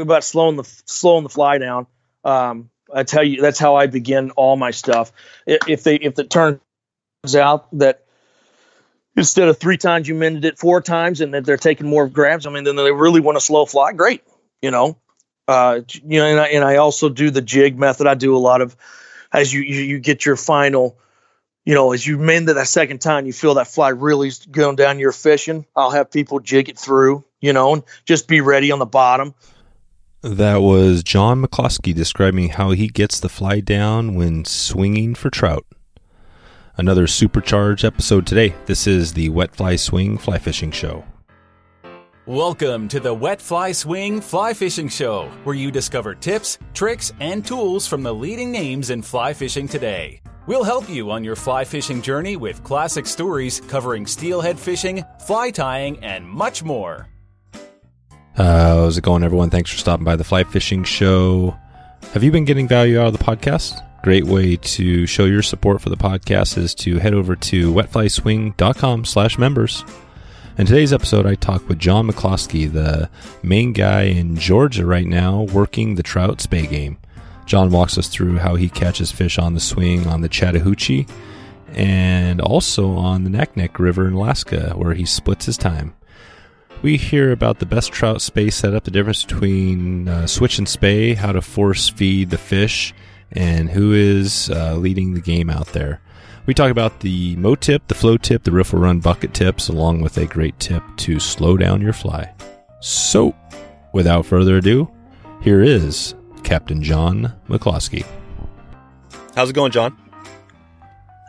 about slowing the slowing the fly down. Um, I tell you, that's how I begin all my stuff. If they if it turns out that instead of three times you mended it four times and that they're taking more grabs, I mean, then they really want to slow fly. Great, you know. Uh, you know, and I, and I also do the jig method. I do a lot of as you you, you get your final you know, as you mend it that second time, you feel that fly really going down your fishing. I'll have people jig it through, you know, and just be ready on the bottom. That was John McCloskey describing how he gets the fly down when swinging for trout. Another supercharged episode today. This is the Wet Fly Swing Fly Fishing Show. Welcome to the Wet Fly Swing Fly Fishing Show, where you discover tips, tricks, and tools from the leading names in fly fishing today. We'll help you on your fly fishing journey with classic stories covering steelhead fishing, fly tying, and much more. Uh, how's it going, everyone? Thanks for stopping by the Fly Fishing Show. Have you been getting value out of the podcast? Great way to show your support for the podcast is to head over to wetflyswing.com slash members. In today's episode, I talk with John McCloskey, the main guy in Georgia right now working the trout spey game. John walks us through how he catches fish on the swing on the Chattahoochee and also on the Naknek River in Alaska, where he splits his time. We hear about the best trout spey setup, the difference between uh, switch and spey, how to force feed the fish, and who is uh, leading the game out there. We talk about the mo tip, the flow tip, the riffle run bucket tips, along with a great tip to slow down your fly. So, without further ado, here is Captain John McCloskey. How's it going, John?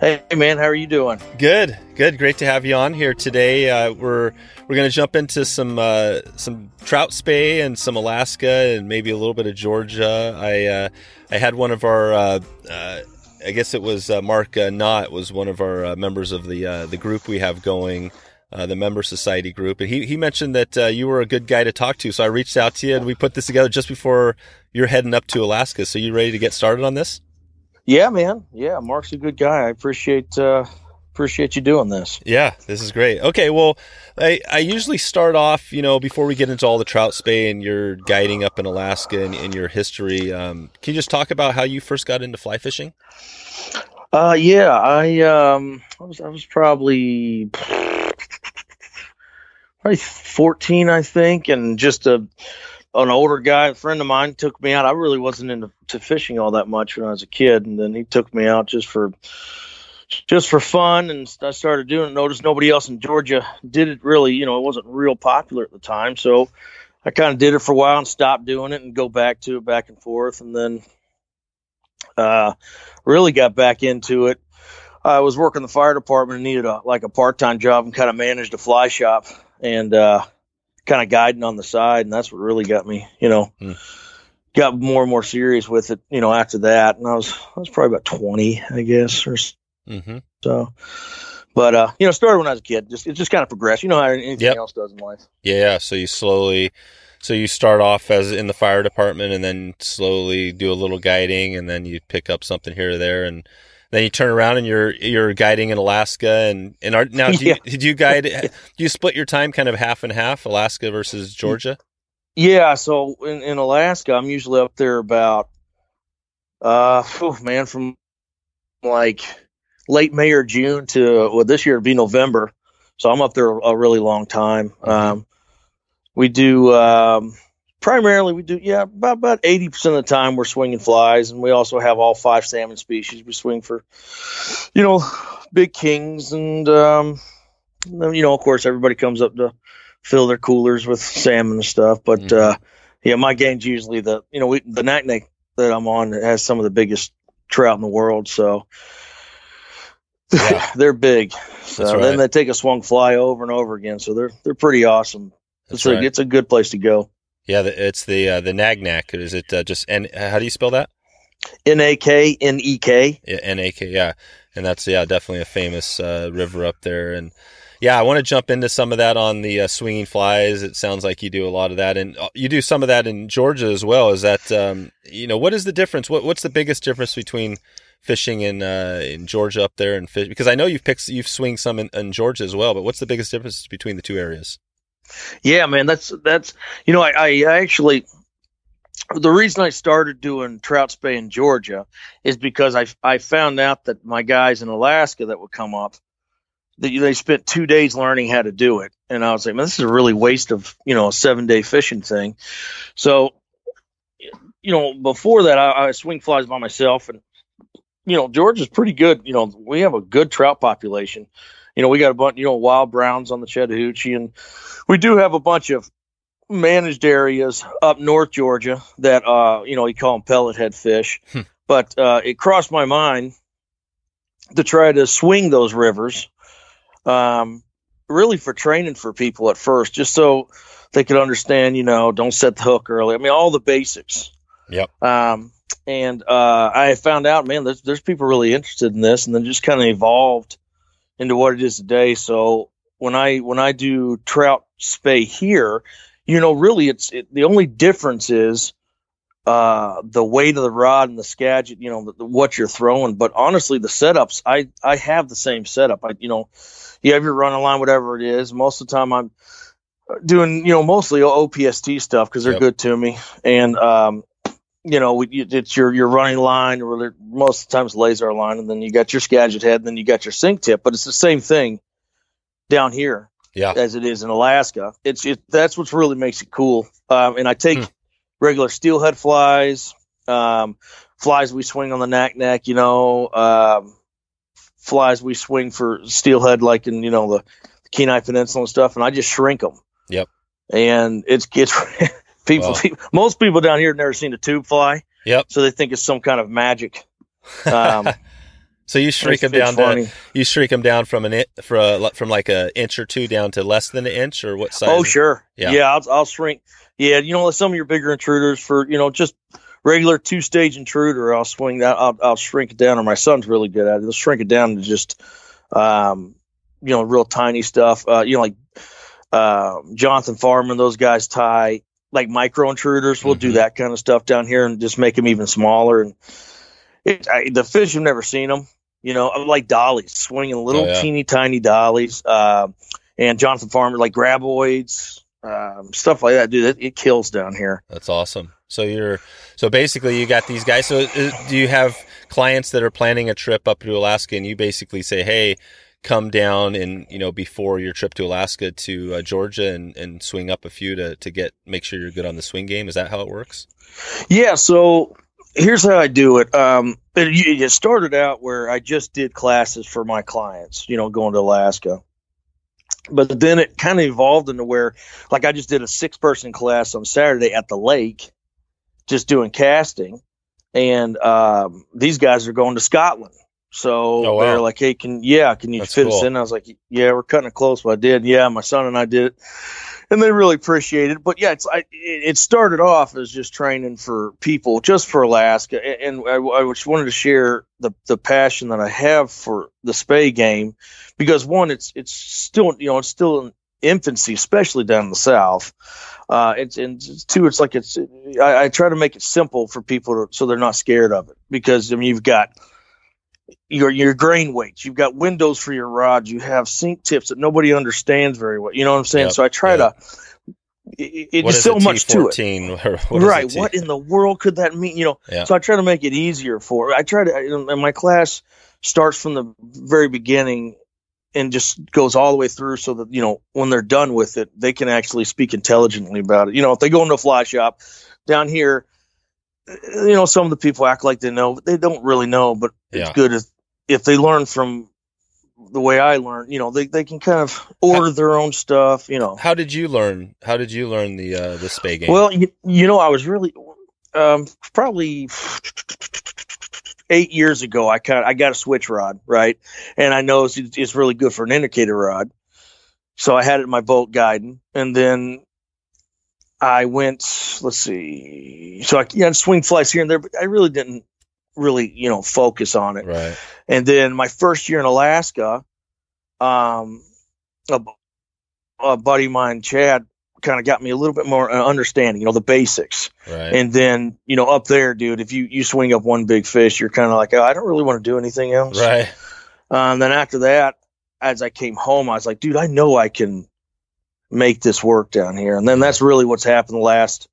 Hey man, how are you doing? Good, good. Great to have you on here today. Uh, we're we're going to jump into some uh, some trout spey and some Alaska and maybe a little bit of Georgia. I uh, I had one of our uh, uh, I guess it was uh, Mark uh, Knott was one of our members of the the group we have going. the member society group, and he, he mentioned that you were a good guy to talk to. So I reached out to you, and we put this together just before you're heading up to Alaska. So you ready to get started on this? Yeah, man. Yeah, Mark's a good guy. I appreciate uh, appreciate you doing this. Yeah, this is great. Okay, well, I, I usually start off, you know, before we get into all the trout spey and your guiding up in Alaska and, and your history. Um, can you just talk about how you first got into fly fishing? Uh, yeah, I um, I was I was probably probably fourteen, I think, and just a an older guy, a friend of mine, took me out. I really wasn't into to fishing all that much when I was a kid, and then he took me out just for just for fun. And I started doing it. Noticed nobody else in Georgia did it. Really, you know, it wasn't real popular at the time, so I kind of did it for a while and stopped doing it and go back to it, back and forth, and then uh, really got back into it. I was working the fire department and needed a like a part time job and kind of managed a fly shop and. uh kind of guiding on the side, and that's what really got me, you know, mm. got more and more serious with it, you know, after that. And I was I was probably about twenty, I guess, or mm-hmm. so. But uh, you know, started when I was a kid. Just it just kind of progressed. You know how anything yep. else does in life. Yeah. So you slowly, so you start off as in the fire department, and then slowly do a little guiding, and then you pick up something here or there, and then you turn around and you're you're guiding in Alaska and and are, now do you, yeah. do you guide do you split your time kind of half and half Alaska versus Georgia? Yeah, so in, in Alaska I'm usually up there about uh oh man from like late May or June to well this year it'd be November. So I'm up there a really long time. Mm-hmm. Um, we do um, primarily we do yeah about about 80% of the time we're swinging flies and we also have all five salmon species we swing for you know big kings and um you know of course everybody comes up to fill their coolers with salmon and stuff but mm-hmm. uh yeah my game's usually the you know we, the Naknek that i'm on has some of the biggest trout in the world so yeah. they're big so right. then they take a swung fly over and over again so they're they're pretty awesome That's it's right. a, it's a good place to go yeah, it's the uh, the Naknek. Is it uh, just N? How do you spell that? N A K N E K. Yeah, N A K. Yeah, and that's yeah definitely a famous uh, river up there. And yeah, I want to jump into some of that on the uh, swinging flies. It sounds like you do a lot of that, and uh, you do some of that in Georgia as well. Is that um, you know what is the difference? What what's the biggest difference between fishing in uh, in Georgia up there and fish? Because I know you've picked you've swing some in, in Georgia as well, but what's the biggest difference between the two areas? Yeah, man, that's that's you know I, I actually the reason I started doing trout spey in Georgia is because I I found out that my guys in Alaska that would come up, that they spent two days learning how to do it, and I was like, man, this is a really waste of you know a seven day fishing thing. So, you know, before that, I, I swing flies by myself, and you know, Georgia's pretty good. You know, we have a good trout population. You know, we got a bunch, you know, wild browns on the Chattahoochee, and we do have a bunch of managed areas up north Georgia that uh you know you call them pellet head fish, Hmm. but uh, it crossed my mind to try to swing those rivers, um, really for training for people at first, just so they could understand. You know, don't set the hook early. I mean, all the basics. Yep. Um, and uh, I found out, man, there's there's people really interested in this, and then just kind of evolved into what it is today. So when I when I do trout spey here, you know, really, it's it, the only difference is uh, the weight of the rod and the skagit. You know, the, the, what you're throwing. But honestly, the setups, I I have the same setup. I you know, you have your running line, whatever it is. Most of the time, I'm doing you know mostly OPST stuff because they're Yep. good to me, and um, you know, it's your your running line, or most of the times laser line, and then you got your skagit head, and then you got your sink tip. But it's the same thing down here Yeah. as it is in Alaska. It's it, that's what really makes it cool. Um, and I take Hmm. regular steelhead flies, um, flies we swing on the Naknek, you know, um, flies we swing for steelhead like in you know the, the Kenai Peninsula and stuff, and I just shrink them. Yep. And it's it's people, Wow. people most people down here have never seen a tube fly. Yep. So they think it's some kind of magic. Um, so you shrink them down to you shrink them down from an in, for a, from like an inch or two down to less than an inch or what size? Oh, sure. Yeah. Yeah, I'll, I'll shrink. Yeah, you know, some of your bigger intruders for you know just regular two stage intruder, I'll swing that. I'll, I'll shrink it down. Or my son's really good at it. He'll shrink it down to just, um, you know, real tiny stuff. Uh, you know, like uh, Johnathan Farmer, those guys tie like micro intruders. We'll do Mhm. that kind of stuff down here and just make them even smaller. And it, I, the fish have never seen them. You know, like dollies, swinging little Oh, yeah. teeny tiny dollies. Uh, and Johnathan Farmer, like graboids, um, stuff like that, dude. It, it kills down here. That's awesome. So you're so basically you got these guys. So uh, do you have clients that are planning a trip up to Alaska, and you basically say, "Hey, come down and you know before your trip to Alaska to uh, Georgia and, and swing up a few to to get make sure you're good on the swing game." Is that how it works? Yeah. So here's how I do it. Um, it, it started out where I just did classes for my clients, you know, going to Alaska. But then it kind of evolved into where, like, I just did a six person class on Saturday at the lake, just doing casting. And um, these guys are going to Scotland. So Oh, wow. they're like, hey, can, yeah, can you That's fit us in? I was like, yeah, we're cutting it close. But I did. Yeah, my son and I did it and they really appreciate it. But yeah, it's I, it started off as just training for people, just for Alaska, and, and I, I just wanted to share the the passion that I have for the spey game, because one, it's it's still you know it's still in infancy, especially down in the south. Uh, it's and two, it's like it's I, I try to make it simple for people to, so they're not scared of it because I mean you've got your your grain weights. You've got windows for your rods. You have sink tips that nobody understands very well. You know what I'm saying? Yep, so I try yep. to. It, it's so much to it, T14 what right? What in the world could that mean? You know. Yeah. So I try to make it easier for. I try to, and my class starts from the very beginning and just goes all the way through, so that you know when they're done with it, they can actually speak intelligently about it. You know, if they go into a fly shop down here, you know, some of the people act like they know, but they don't really know. But Yeah. it's good if if they learn from the way I learned. You know, they they can kind of order their own stuff. You know. How did you learn? How did you learn the uh, the spey game? Well, you, you know, I was really um, probably eight years ago. I kind I got a switch rod, right, and I know it's, it's really good for an indicator rod. So I had it in my boat guiding, and then I went. Let's see. So I yeah, I'd swing flies here and there, but I really didn't really you know focus on it. right. And then my first year in Alaska, um, a, a buddy of mine, Chad, kind of got me a little bit more uh, understanding, you know, the basics. Right. And then, you know, up there, dude, if you, you swing up one big fish, you're kind of like, oh, I don't really want to do anything else. right. And then after that, as I came home, I was like, dude, I know I can make this work down here. And then that's really what's happened the last,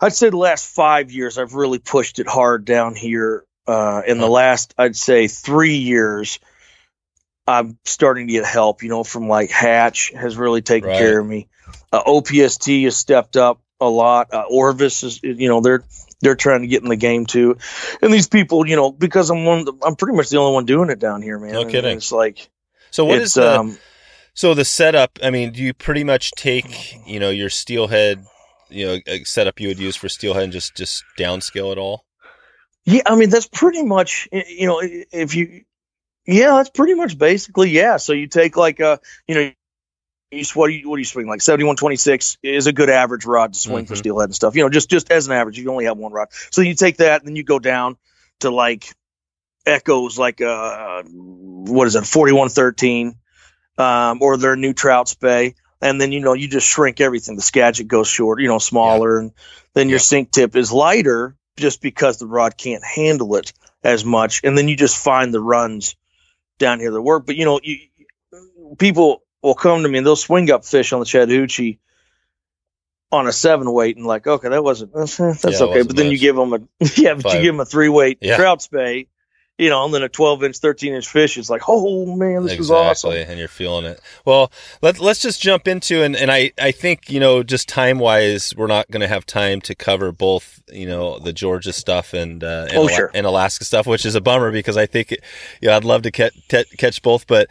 I'd say the last five years, I've really pushed it hard down here. Uh, in the last, I'd say three years, I'm starting to get help. You know, from like Hatch has really taken Right. care of me. Uh, OPST has stepped up a lot. Uh, Orvis is, you know, they're they're trying to get in the game too. And these people, you know, because I'm one, the, I'm pretty much the only one doing it down here, man. No And kidding. It's like So what is the um, so the setup? I mean, do you pretty much take you know your steelhead, you know, uh, setup you would use for steelhead and just just downscale it all? Yeah, I mean that's pretty much you know if you yeah that's pretty much basically yeah. So you take like a you know you what do you what do you swing like seventy one twenty six is a good average rod to swing for Mhm. steelhead and stuff. You know just just as an average, you only have one rod. So you take that and then you go down to like Echo's like uh what is it forty one thirteen um or their new trout spey. And then you know you just shrink everything. The Skagit goes short, you know, smaller, and then your Yeah. sink tip is lighter just because the rod can't handle it as much. And then you just find the runs down here that work. But you know, you, people will come to me and they'll swing up fish on the Chattahoochee on a seven weight and like, okay, that wasn't that's, that's Yeah, okay. wasn't But then you give them a yeah, but Five. you give them a three weight trout spey, you know, and then a twelve inch, thirteen inch fish. is like, oh man, this was awesome. and you're feeling it. Well, let let's just jump into and and I I think you know just time wise we're not going to have time to cover both you know the Georgia stuff and uh, and, Oh, Ala- sure. and Alaska stuff, which is a bummer because I think you know I'd love to catch catch both, but.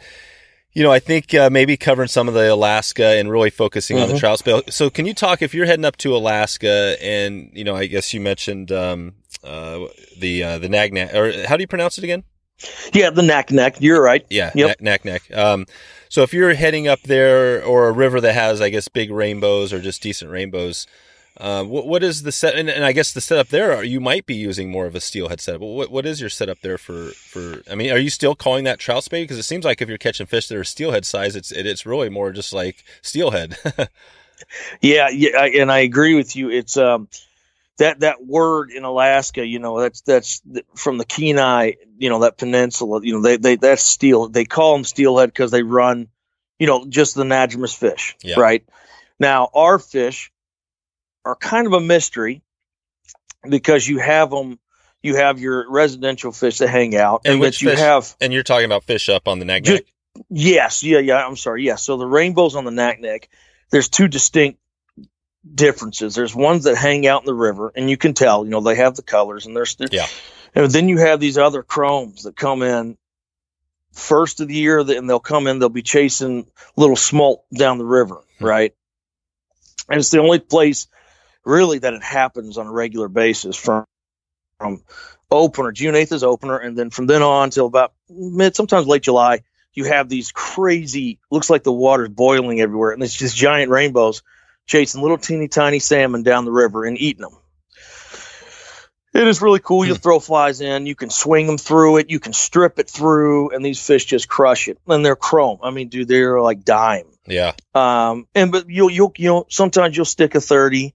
You know, I think uh, maybe covering some of the Alaska and really focusing on the Mhm. trout spell. So, can you talk if you're heading up to Alaska and you know, I guess you mentioned um, uh, the uh, the Nagnak or how do you pronounce it again? Yeah, the Naknek. You're right. Yeah, Yep. Knack Knack. Um, so if you're heading up there or a river that has, I guess, big rainbows or just decent rainbows, uh, what, what is the set? And, and I guess the setup there, are, you might be using more of a steelhead setup. What, what is your setup there for, for? I mean, are you still calling that trout spade? Because it seems like if you're catching fish that are steelhead size, it's it, it's really more just like steelhead. Yeah, yeah, I- and I agree with you. It's um that that word in Alaska, you know, that's that's from the Kenai, you know, that peninsula. You know, they they that's steel. They call them steelhead because they run, you know, just the anadromous fish, Yeah. right? Now our fish are kind of a mystery because you have them. You have your residential fish that hang out, And and, which you fish? have and you're talking about fish up on the Nag Ju- Yes, yeah, yeah. I'm sorry. Yes. So the rainbows on the Naknek, there's two distinct differences. There's ones that hang out in the river, and you can tell, you know, they have the colors, and there's Yeah. and then you have these other chromes that come in first of the year, and they'll come in. They'll be chasing little smolt down the river, Hmm. right? And it's the only place really that it happens on a regular basis from from opener. June 8th is opener, and then from then on till about mid, sometimes late July, you have these crazy. Looks like the water's boiling everywhere, and it's just giant rainbows chasing little teeny tiny salmon down the river and eating them. It is really cool. You Hmm. throw flies in, you can swing them through it, you can strip it through, and these fish just crush it. And they're chrome. I mean, dude, they're like dime. Yeah. Um, and but you'll you'll you know sometimes you'll stick a 30,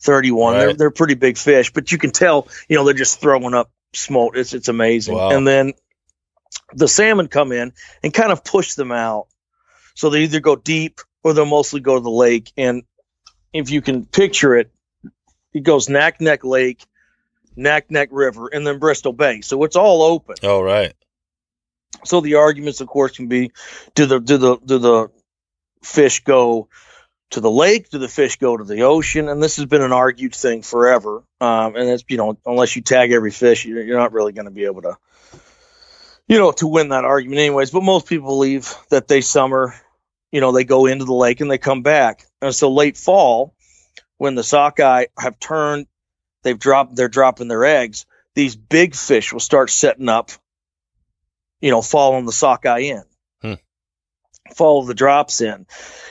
31. They're they're pretty big fish, but you can tell you know they're just throwing up smolt. It's it's amazing. Wow. And then the salmon come in and kind of push them out, so they either go deep or they'll mostly go to the lake. And if you can picture it, it goes Naknek Lake, Naknek River, and then Bristol Bay. So it's all open. Oh, right. So the arguments, of course, can be: do the do the do the fish go to the lake? Do the fish go to the ocean? And this has been an argued thing forever. Um, and it's you know, unless you tag every fish, you're, you're not really going to be able to, you know, to win that argument, anyways. But most people believe that they summer, you know, they go into the lake and they come back. And so late fall, when the sockeye have turned, they've dropped, they're dropping their eggs. These big fish will start setting up you know, following the sockeye in, Hmm. follow the drops in, and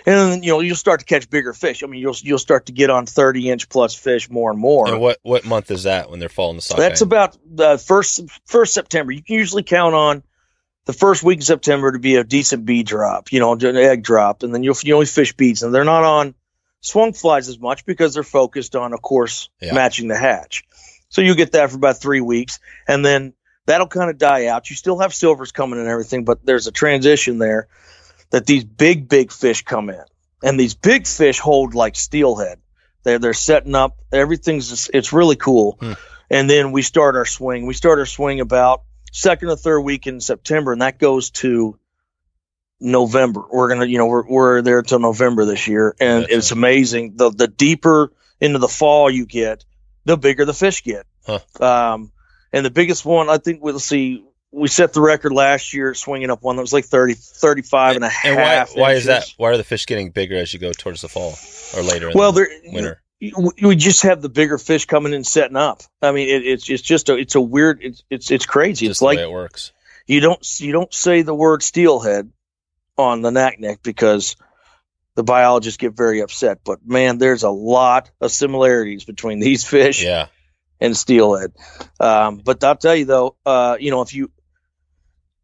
then you know you'll start to catch bigger fish. I mean, you'll you'll start to get on thirty inch plus fish more and more. And what what month is that when they're falling the sockeye? That's about the first first September. You can usually count on the first week of September to be a decent bee drop, you know, an egg drop, and then you'll you only fish beads, and they're not on swung flies as much because they're focused on, of course, Yeah. matching the hatch. So you get that for about three weeks, and then that'll kind of die out. You still have silvers coming and everything, but there's a transition there that these big, big fish come in, and these big fish hold like steelhead. They're they're setting up. Everything's it's really cool. Hmm. And then we start our swing. We start our swing about second or third week in September, and that goes to November. We're gonna, you know, we're we're there till November this year, and Gotcha. it's amazing. The the deeper into the fall you get, the bigger the fish get. Huh. Um, and the biggest one, I think we'll see. We set the record last year swinging up one that was like 30, 35 and a And why half why is that? Why are the fish getting bigger as you go towards the fall or later? In Well, the winter. We just have the bigger fish coming in setting up. I mean, it, it's it's just a it's a weird it's it's it's crazy. Just it's the like way it works. you don't you don't say the word steelhead on the Naknek because the biologists get very upset. But man, there's a lot of similarities between these fish Yeah. and steelhead. Um, but I'll tell you though, uh, you know, if you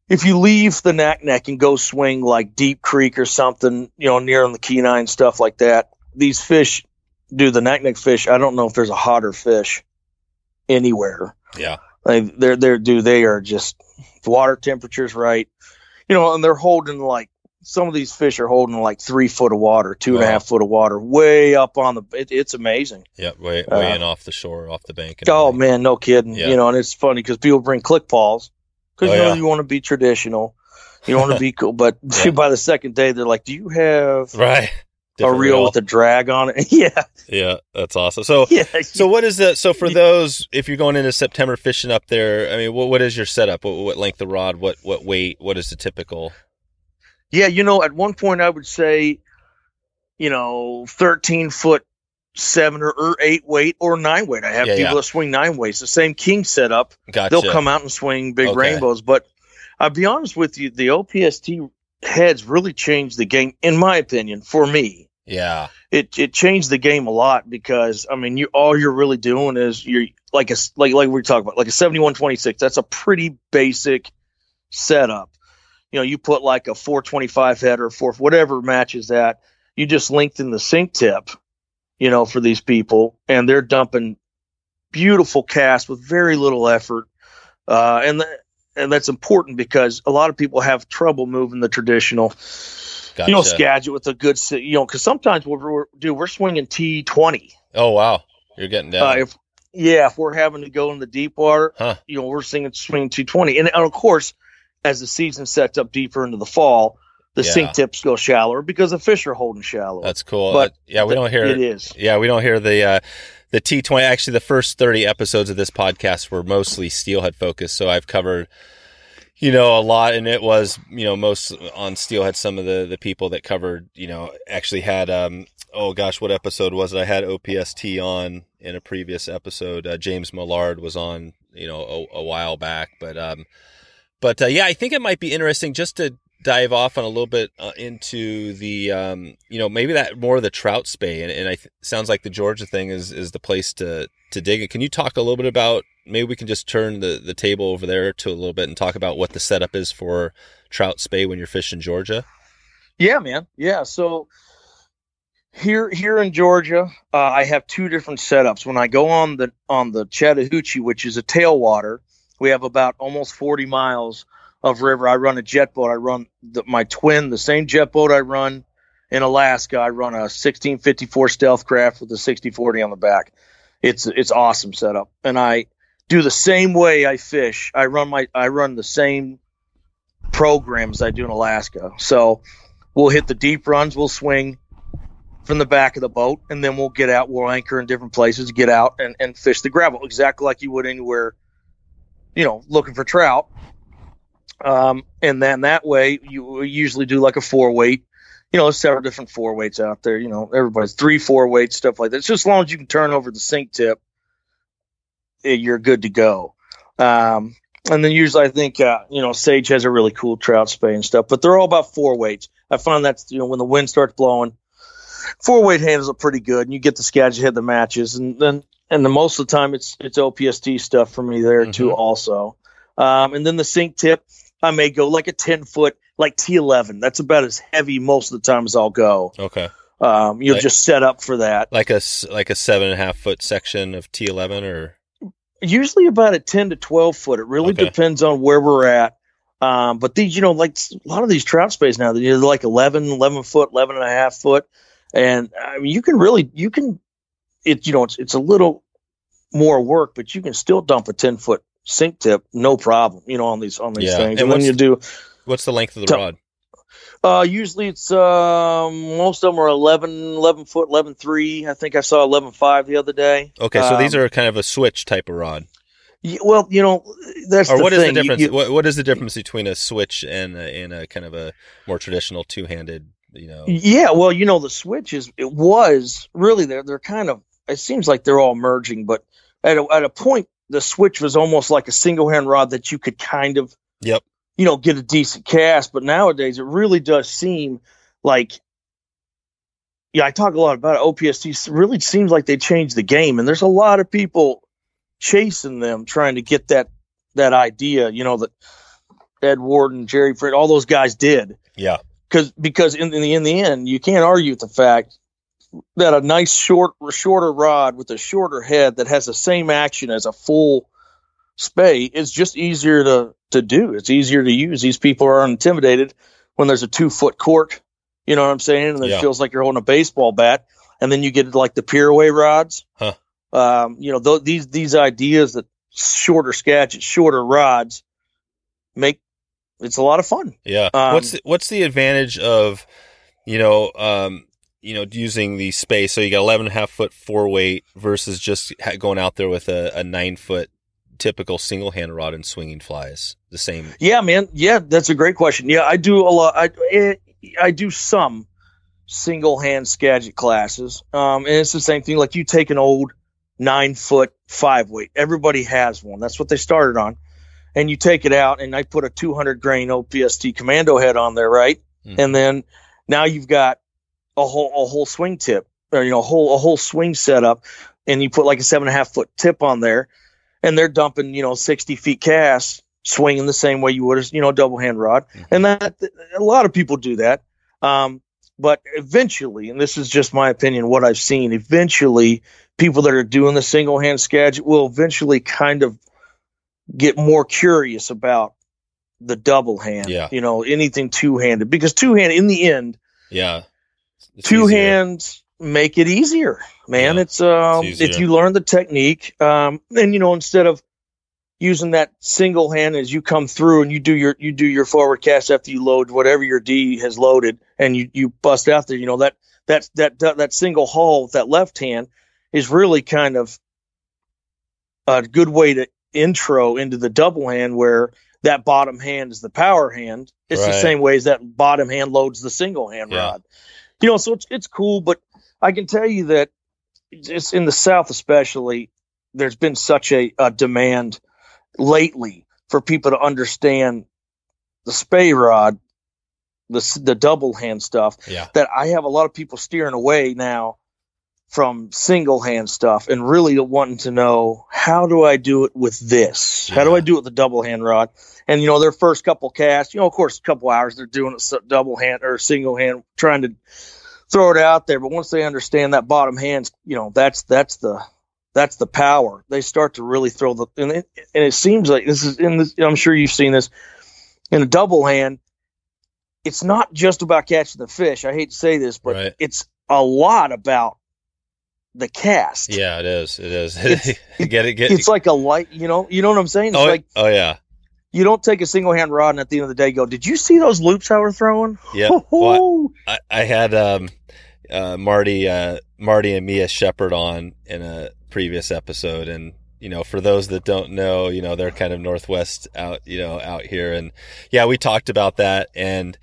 if you leave the Naknek and go swing like Deep Creek or something, you know, near on the Kenai stuff like that, these fish do the Naknek fish. I don't know if there's a hotter fish anywhere. Yeah. Like they're they're do they are just the water temperature's right, you know, and they're holding like some of these fish are holding like three foot of water, two and a half foot of water, way up on the. It, it's amazing. Yeah. Way Uh, way in off the shore, off the bank. and Oh everything. man, no kidding. Yeah. You know, and it's funny because people bring click balls because Oh, you know yeah. you want to be traditional, you want to be cool. But Yeah. by the second day, they're like, "Do you have Right. A reel with a drag on it?" yeah, Yeah, that's awesome. So yeah. So what is the so for those if you're going into September fishing up there? I mean, what what is your setup? What, what length of rod? What what weight? What is the typical? Yeah, you know, at one point I would say, you know, thirteen foot seven or, or eight weight or nine weight. I have Yeah, people yeah. that swing nine weights. The same king setup. Gotcha. They'll come out and swing big Okay. rainbows. But I'll be honest with you, the OPST heads really changed the game, in my opinion, for me. Yeah, It it changed the game a lot because I mean you all you're really doing is you're like a like like we talked about like a seventy one twenty six. That's a pretty basic setup. You know, you put like a four twenty five header, four whatever matches that. You just lengthen the sink tip, you know, for these people, and they're dumping beautiful casts with very little effort, uh, and th- and that's important because a lot of people have trouble moving the traditional gotcha. you know, Skagit with a good, you know, because sometimes we're, we're dude, we're swinging T twenty. oh wow, you're getting down. Uh, if yeah, if we're having to go in the deep water, Huh. you know, we're singing swinging two twenty, and, and of course, as the season sets up deeper into the fall, the Yeah. sink tips go shallower because the fish are holding shallow. that's cool. but yeah, we don't hear it is. Yeah, we don't hear the uh, the T twenty. Actually, the first thirty episodes of this podcast were mostly steelhead focused. So I've covered, you know, a lot, and it was you know most on steelhead. Some of the the people that covered, you know, actually had um oh gosh, what episode was it? I had OPST on in a previous episode. Uh, James Millard was on, you know, a, a while back, but um, but uh, yeah, I think it might be interesting just to dive off on a little bit uh, into the um, you know maybe that more of the trout spey and, and I th- sounds like the Georgia thing is is the place to to dig it. Can you talk a little bit about maybe we can just turn the the table over there to a little bit and talk about what the setup is for trout spey when you're fishing Georgia? Yeah, man. Yeah. So here here in Georgia, uh, I have two different setups. When I go on the on the Chattahoochee, which is a tailwater, we have about almost 40 miles of river. I run a jet boat. I run the, my twin, the same jet boat I run in Alaska. I run a 1654 stealth craft with a 6040 on the back. It's it's awesome setup, and I do the same way I fish. I run my I run the same programs I do in Alaska. So we'll hit the deep runs, we'll swing from the back of the boat, and then we'll get out, we'll anchor in different places, get out and, and fish the gravel exactly like you would anywhere, you know, looking for trout. Um, and then that way you usually do like a four weight. You know, there's several different four weights out there. You know, everybody's three, four weights, stuff like that. It's just as long as you can turn over the sink tip, eh, you're good to go. Um, and then usually I think uh, you know Sage has a really cool trout spey and stuff, but they're all about four weights. I find that's you know when the wind starts blowing, four weight handles are pretty good, and you get the Skagit head the matches, and then and the most of the time it's it's OPST stuff for me there too Mhm. also. Um, and then the sink tip, I may go like a ten foot like T11. That's about as heavy most of the time as I'll go. Okay, Um, you'll Like- just set up for that. like a like a seven and a half foot section of T11 or usually about a 10 to 12 foot. It really Okay. depends on where we're at. Um, but these, you know, like a lot of these trout speys now, they're like 11, 11 foot, 11 and a half foot. And I mean, you can really, you can, it you know it's it's a little more work, but you can still dump a ten foot sink tip no problem. You know on these on these Yeah. things. And And, when you do, What's the length of the rod? uh, usually it's um, most of them are 11, 11 foot, 11 3. I think I saw 11 5 the other day. Okay, so these Um, are kind of a switch type of rod. y- well, you know that's Or the what is the You- difference? you- what, what is the difference between a switch and a, and a kind of a more traditional two handed? You know, Yeah, well, you know, the switch is it was really they're they're kind of it seems like they're all merging, but at a, at a point the switch was almost like a single hand rod that you could kind of Yep. you know get a decent cast, but nowadays it really does seem like yeah, I talk a lot about it. OPST really seems like they changed the game, and there's a lot of people chasing them trying to get that that idea, you know, that Ed Ward and, Jerry French, all those guys did yeah, because because in, in the in the end you can't argue with the fact that a nice short shorter rod with a shorter head that has the same action as a full spey is just easier to to do. It's easier to use. These people are intimidated when there's a two foot cork. You know what I'm saying? And it Yeah. feels like you're holding a baseball bat. And then you get like the Pirouet rods. Huh. Um, you know th- these these ideas that shorter Skagits, shorter rods make it's a lot of fun. yeah. Um, what's the, what's the advantage of you know um, you know using the space? So you got 11 and a half foot four weight versus just ha- going out there with a, a nine foot typical single hand rod and swinging flies. The same. Yeah, man. Yeah, that's a great question. Yeah, I do a lot. I eh, I do some single hand Skagit classes, um, and it's the same thing. Like you take an old nine foot five weight. Everybody has one. That's what they started on, and you take it out, and I put a 200 grain OPST commando head on there, right? Mhm. And then now you've got a whole a whole swing tip, or you know, a whole a whole swing setup, and you put like a seven and a half foot tip on there, and they're dumping you know 60 feet cast swinging the same way you would as you know a double hand rod Mhm. and that a lot of people do that um, but eventually and this is just my opinion what i've seen eventually people that are doing the single hand Skagit will eventually kind of get more curious about the double hand Yeah. you know anything two handed because two hand in the end Yeah. It's two easier. hands make it easier man. Yeah, it's um it's if you learn the technique um and you know instead of using that single hand as you come through and you do your you do your forward cast after you load whatever your d has loaded and you you bust out there you know that that that that, that single haul with that left hand is really kind of a good way to intro into the double hand where that bottom hand is the power hand. It's the same way as that bottom hand loads the single hand Yeah. rod you know so it's it's cool but i can tell you that it's in the south especially there's been such a, a demand lately for people to understand the spey rod the the double hand stuff Yeah. that i have a lot of people steering away now from single hand stuff and really wanting to know how do i do it with this? How do i do it with the double hand rod and you know their first couple casts you know of course a couple hours they're doing it double hand or single hand trying to throw it out there but once they understand that bottom hands you know that's that's the that's the power they start to really throw the and it, and it seems like this is in this i'm sure you've seen this in a double hand it's not just about catching the fish i hate to say this but Right. it's a lot about the cast Yeah, it is. It is. It's- get it. Get it's like a light you know you know what i'm saying it's oh, like oh yeah. You don't take a single hand rod and at the end of the day go did you see those loops i were throwing? Yeah. Well, I, I had um, uh, Marty, uh, Marty and Mia Sheppard on in a previous episode, and you know, for those that don't know, you know, they're kind of northwest out, you know, out here, and yeah, we talked about that, and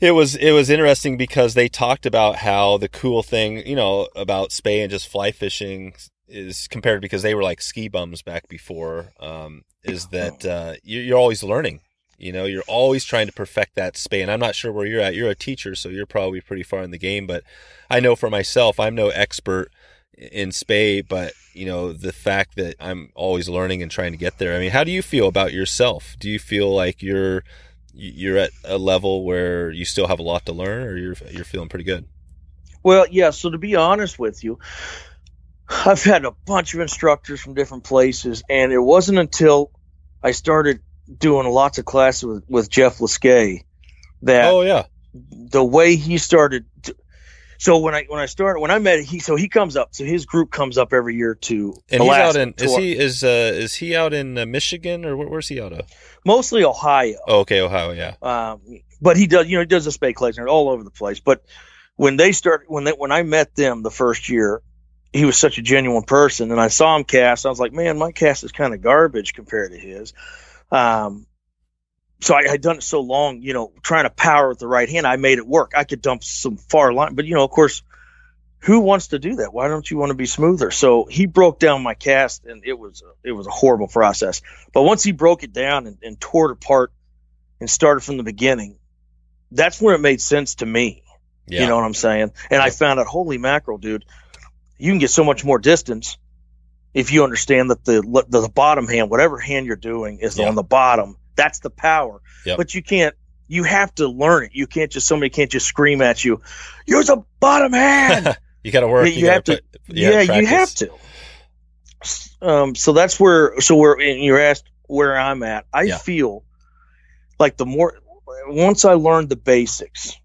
it was it was interesting because they talked about how the cool thing, you know, about spey and just fly fishing is compared because they were like ski bums back before, um, is that uh, you, you're always learning. You know, you're always trying to perfect that spey. And I'm not sure where you're at. You're a teacher, so you're probably pretty far in the game. But I know for myself, I'm no expert in spey, but you know, the fact that I'm always learning and trying to get there. I mean, how do you feel about yourself? Do you feel like you're you're at a level where you still have a lot to learn or you're you're feeling pretty good? Well, yeah. So to be honest with you, I've had a bunch of instructors from different places, and it wasn't until I started doing lots of classes with, with Jeff Liskay that Oh yeah. the way he started. To, So when I when I started when I met he so he comes up so his group comes up every year to And he's out in is tour. he is uh is he out in uh, Michigan or where, where's he out of? mostly Ohio. Oh, okay, Ohio, yeah. Um, but he does, you know, he does the spade collection all over the place. But when they start, when they, when I met them the first year, he was such a genuine person, and I saw him cast. I was like, man, my cast is kind of garbage compared to his. Um, so I had done it so long, you know, trying to power with the right hand, I made it work. I could dump some far line, but you know, of course, who wants to do that? Why don't you want to be smoother? So he broke down my cast, and it was it was a horrible process. But once he broke it down and, and tore it apart and started from the beginning, that's where it made sense to me. Yeah. You know what I'm saying? And I found out, holy mackerel, dude, you can get so much more distance if you understand that the the, bottom hand, whatever hand you're doing, is Yeah. on the bottom. That's the power. Yep. But you can't. You have to learn it. You can't just somebody can't just scream at you. Use a bottom hand. you got to work. You, you have to- put- you yeah, you have to. Um, so that's where. So where and you're asked where I'm at. I Yeah. feel like the more once I learned the basics,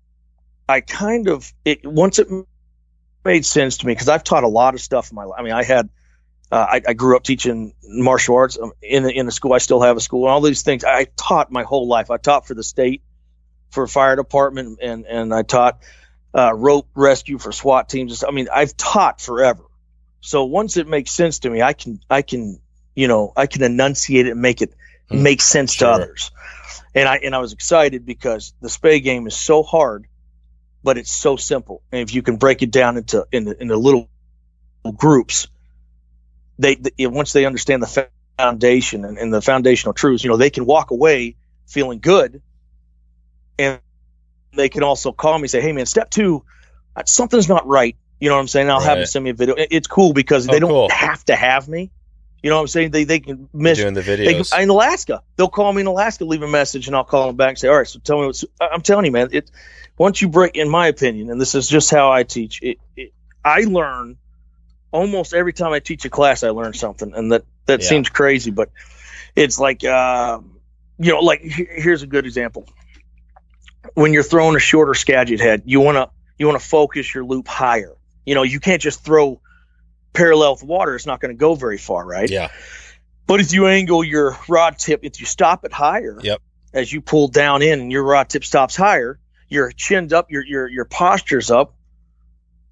I kind of it once it made sense to me because I've taught a lot of stuff in my life. I mean, I had. Uh, I, I grew up teaching martial arts um, in the, in the school. I still have a school, and all these things. I taught my whole life. I taught for the state, for fire department, and and I taught uh, rope rescue for SWAT teams. I mean, I've taught forever. So once it makes sense to me, I can I can you know I can enunciate it and make it Hmm. make sense Sure. to others. And I and I was excited because the spey game is so hard, but it's so simple. And if you can break it down into into, into little groups, they, they once they understand the foundation and, and the foundational truths, you know, they can walk away feeling good, and they can also call me and say, "Hey, man, step two, uh, something's not right." You know what I'm saying? I'll have them send me a video. It's cool because Oh, they don't cool. have to have me. You know what I'm saying? They they can miss doing the they videos. can, in Alaska, they'll call me in Alaska, leave a message, and I'll call them back and say, "All right, so tell me what's." I'm telling you, man, it. Once you break, in my opinion, and this is just how I teach it, it I learn almost every time I teach a class. I learn something, and that that Yeah. seems crazy, but it's like, um, you know, like here's a good example. When you're throwing a shorter Skagit head, you want to you want to focus your loop higher. You know, you can't just throw parallel with water; it's not going to go very far, right? yeah. But if you angle your rod tip, if you stop it higher, Yep. as you pull down in and your rod tip stops higher, your chin's up, your your your posture's up,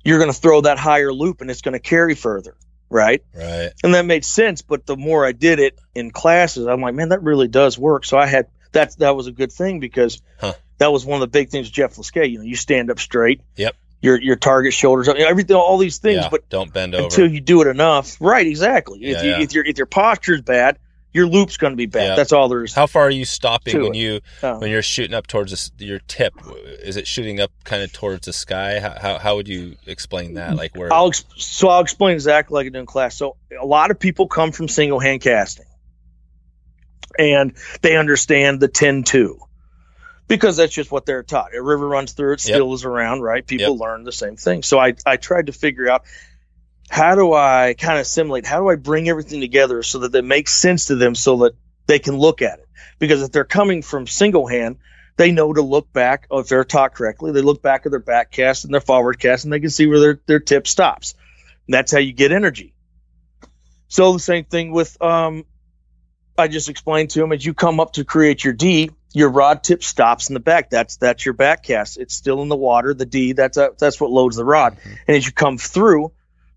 you're going to throw that higher loop and it's going to carry further, right? Right. And that made sense. But the more I did it in classes, I'm like, man, that really does work. So I had that that was a good thing because Huh. that was one of the big things, with Jeff Liskay. You know, you stand up straight. Yep. Your your target shoulders up, everything, all these things, yeah. but don't bend over. until you do it enough. Right, exactly. if you yeah. if your if your posture's bad, your loop's going to be bad. Yeah. That's all there is. How far are you stopping when it. you Oh. when you're shooting up towards this, your tip? Is it shooting up kind of towards the sky? How, how how would you explain that? Like where? I'll so I'll explain exactly like I do in class. So a lot of people come from single hand casting, and they understand the 10-2 because that's just what they're taught. A river runs through it, Yep. still is around, right? People Yep. learn the same thing. So I I tried to figure out how do I kind of assimilate? How do I bring everything together so that it makes sense to them, so that they can look at it? Because if they're coming from single hand, they know to look back. If they're taught correctly, they look back at their back cast and their forward cast, and they can see where their their tip stops. And that's how you get energy. So the same thing with um, I just explained to them as you come up to create your D, your rod tip stops in the back. That's that's your back cast. It's still in the water. The D that's a, that's what loads the rod. And as you come through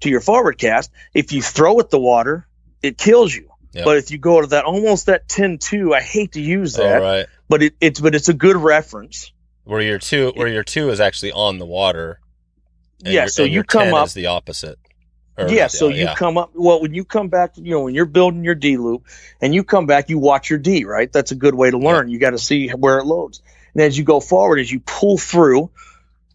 to your forward cast, if you throw at the water, it kills you. Yep. But if you go to that almost that 10-2, I hate to use that, right. but it, it's but it's a good reference. Where your two where your two is actually on the water. Yeah, so you come 10 up- the opposite. Or yeah, so you yeah. come up well when you come back, you know, when you're building your D loop and you come back, you watch your D, right? That's a good way to learn. You got to see where it loads. And as you go forward, as you pull through,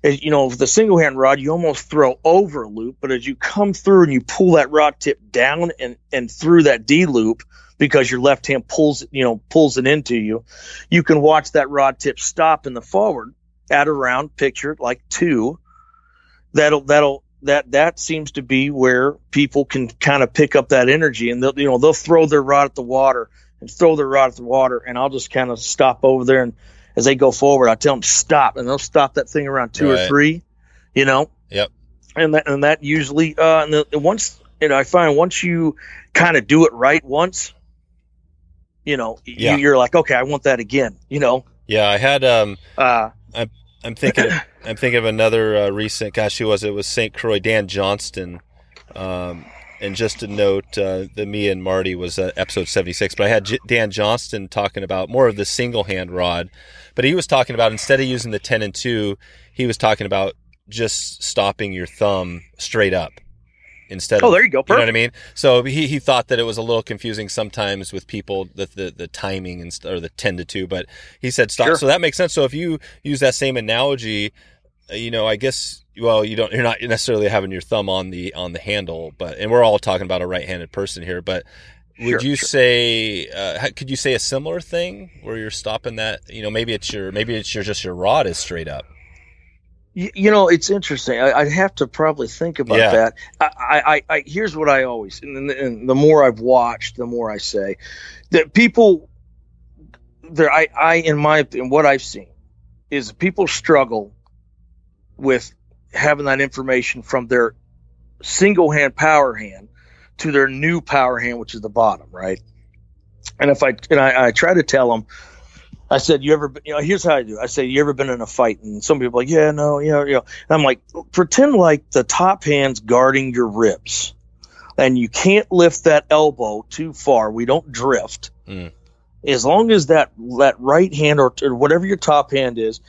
as you know, with the single hand rod, you almost throw over a loop, but as you come through and you pull that rod tip down and and through that D loop because your left hand pulls it, you know, pulls it into you, you can watch that rod tip stop in the forward at around picture like two. That'll that'll that that seems to be where people can kind of pick up that energy and they'll you know they'll throw their rod at the water and throw their rod at the water and I'll just kind of stop over there and as they go forward I tell them stop and they'll stop that thing around two or three you know Yep. And that and that usually uh and the, once and I find once you kind of do it right once, you know, Yeah. you, you're like, okay, I want that again. You know, Yeah, I had um uh, I'm thinking of, I'm thinking of another uh, recent gosh who was it? it was St. Croix Dan Johnston. Um and just to note, uh, the me and Marty was uh, episode 76, but I had J- Dan Johnston talking about more of the single hand rod, but he was talking about instead of using the 10 and 2, he was talking about just stopping your thumb straight up instead oh, of there you go, You know what I mean? So he, he thought that it was a little confusing sometimes with people the the, the timing and or the ten to two, but he said stop. Sure. So that makes sense. So if you use that same analogy, uh, you know, I guess well, you don't you're not necessarily having your thumb on the on the handle, but and we're all talking about a right-handed person here, but would Sure, you sure. say uh, could you say a similar thing where you're stopping that? You know, maybe it's your maybe it's your just your rod is straight up. You, you know, it's interesting. I, I'd have to probably think about Yeah. that. I, I, I, I, here's what I always, and, and the more I've watched, the more I say that people, there, I, I, in my, in what I've seen, is people struggle with having that information from their single hand power hand to their new power hand, which is the bottom, right? And if I, and I, I try to tell them, I said, "You ever? You know, here's how I do. I say, you ever been in a fight?" And some people are like, "Yeah, no, yeah, yeah." And I'm like, pretend like the top hand's guarding your ribs, and you can't lift that elbow too far. We don't drift. Mm. As long as that that right hand or, or whatever your top hand is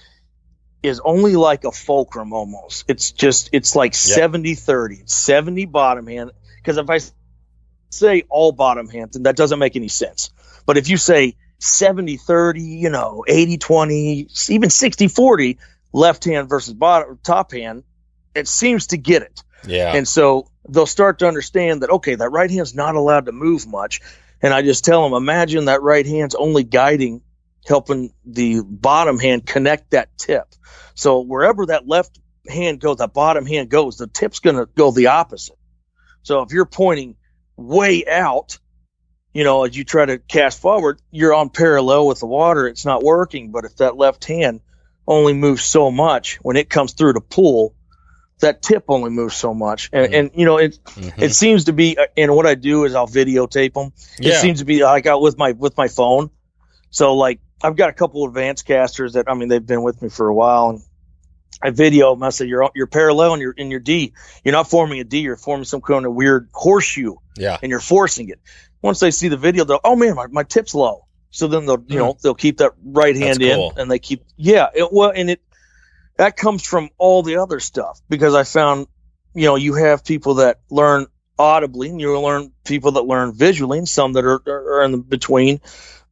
is only like a fulcrum almost. It's just it's like Yep. 70 30. 70 bottom hand because if I say all bottom hand then that doesn't make any sense. But if you say 70 30, you know, 80 20, even 60 40 left hand versus bottom top hand, it seems to get it. Yeah. And so they'll start to understand that, okay, that right hand's not allowed to move much. And I just tell them, imagine that right hand's only guiding, helping the bottom hand connect that tip. So wherever that left hand goes, that bottom hand goes, the tip's going to go the opposite. So if you're pointing way out, you know, as you try to cast forward, you're on parallel with the water. It's not working. But if that left hand only moves so much when it comes through to pull, that tip only moves so much. And, Mhm. and you know, it, Mhm. it seems to be, and what I do is I'll videotape them. It seems to be like out with my, with my phone. So like I've got a couple of advanced casters that, I mean, they've been with me for a while and I video them. I say, you're, you're parallel in your, in your D. You're not forming a D. You're forming some kind of weird horseshoe yeah. and you're forcing it. Once they see the video, they'll, oh man, my, my tip's low. So then they'll, you know, they'll keep that right Hmm. That's hand cool. in and they keep, yeah, it, well, and it, that comes from all the other stuff because I found, you know, you have people that learn audibly and you learn people that learn visually and some that are, are in the between.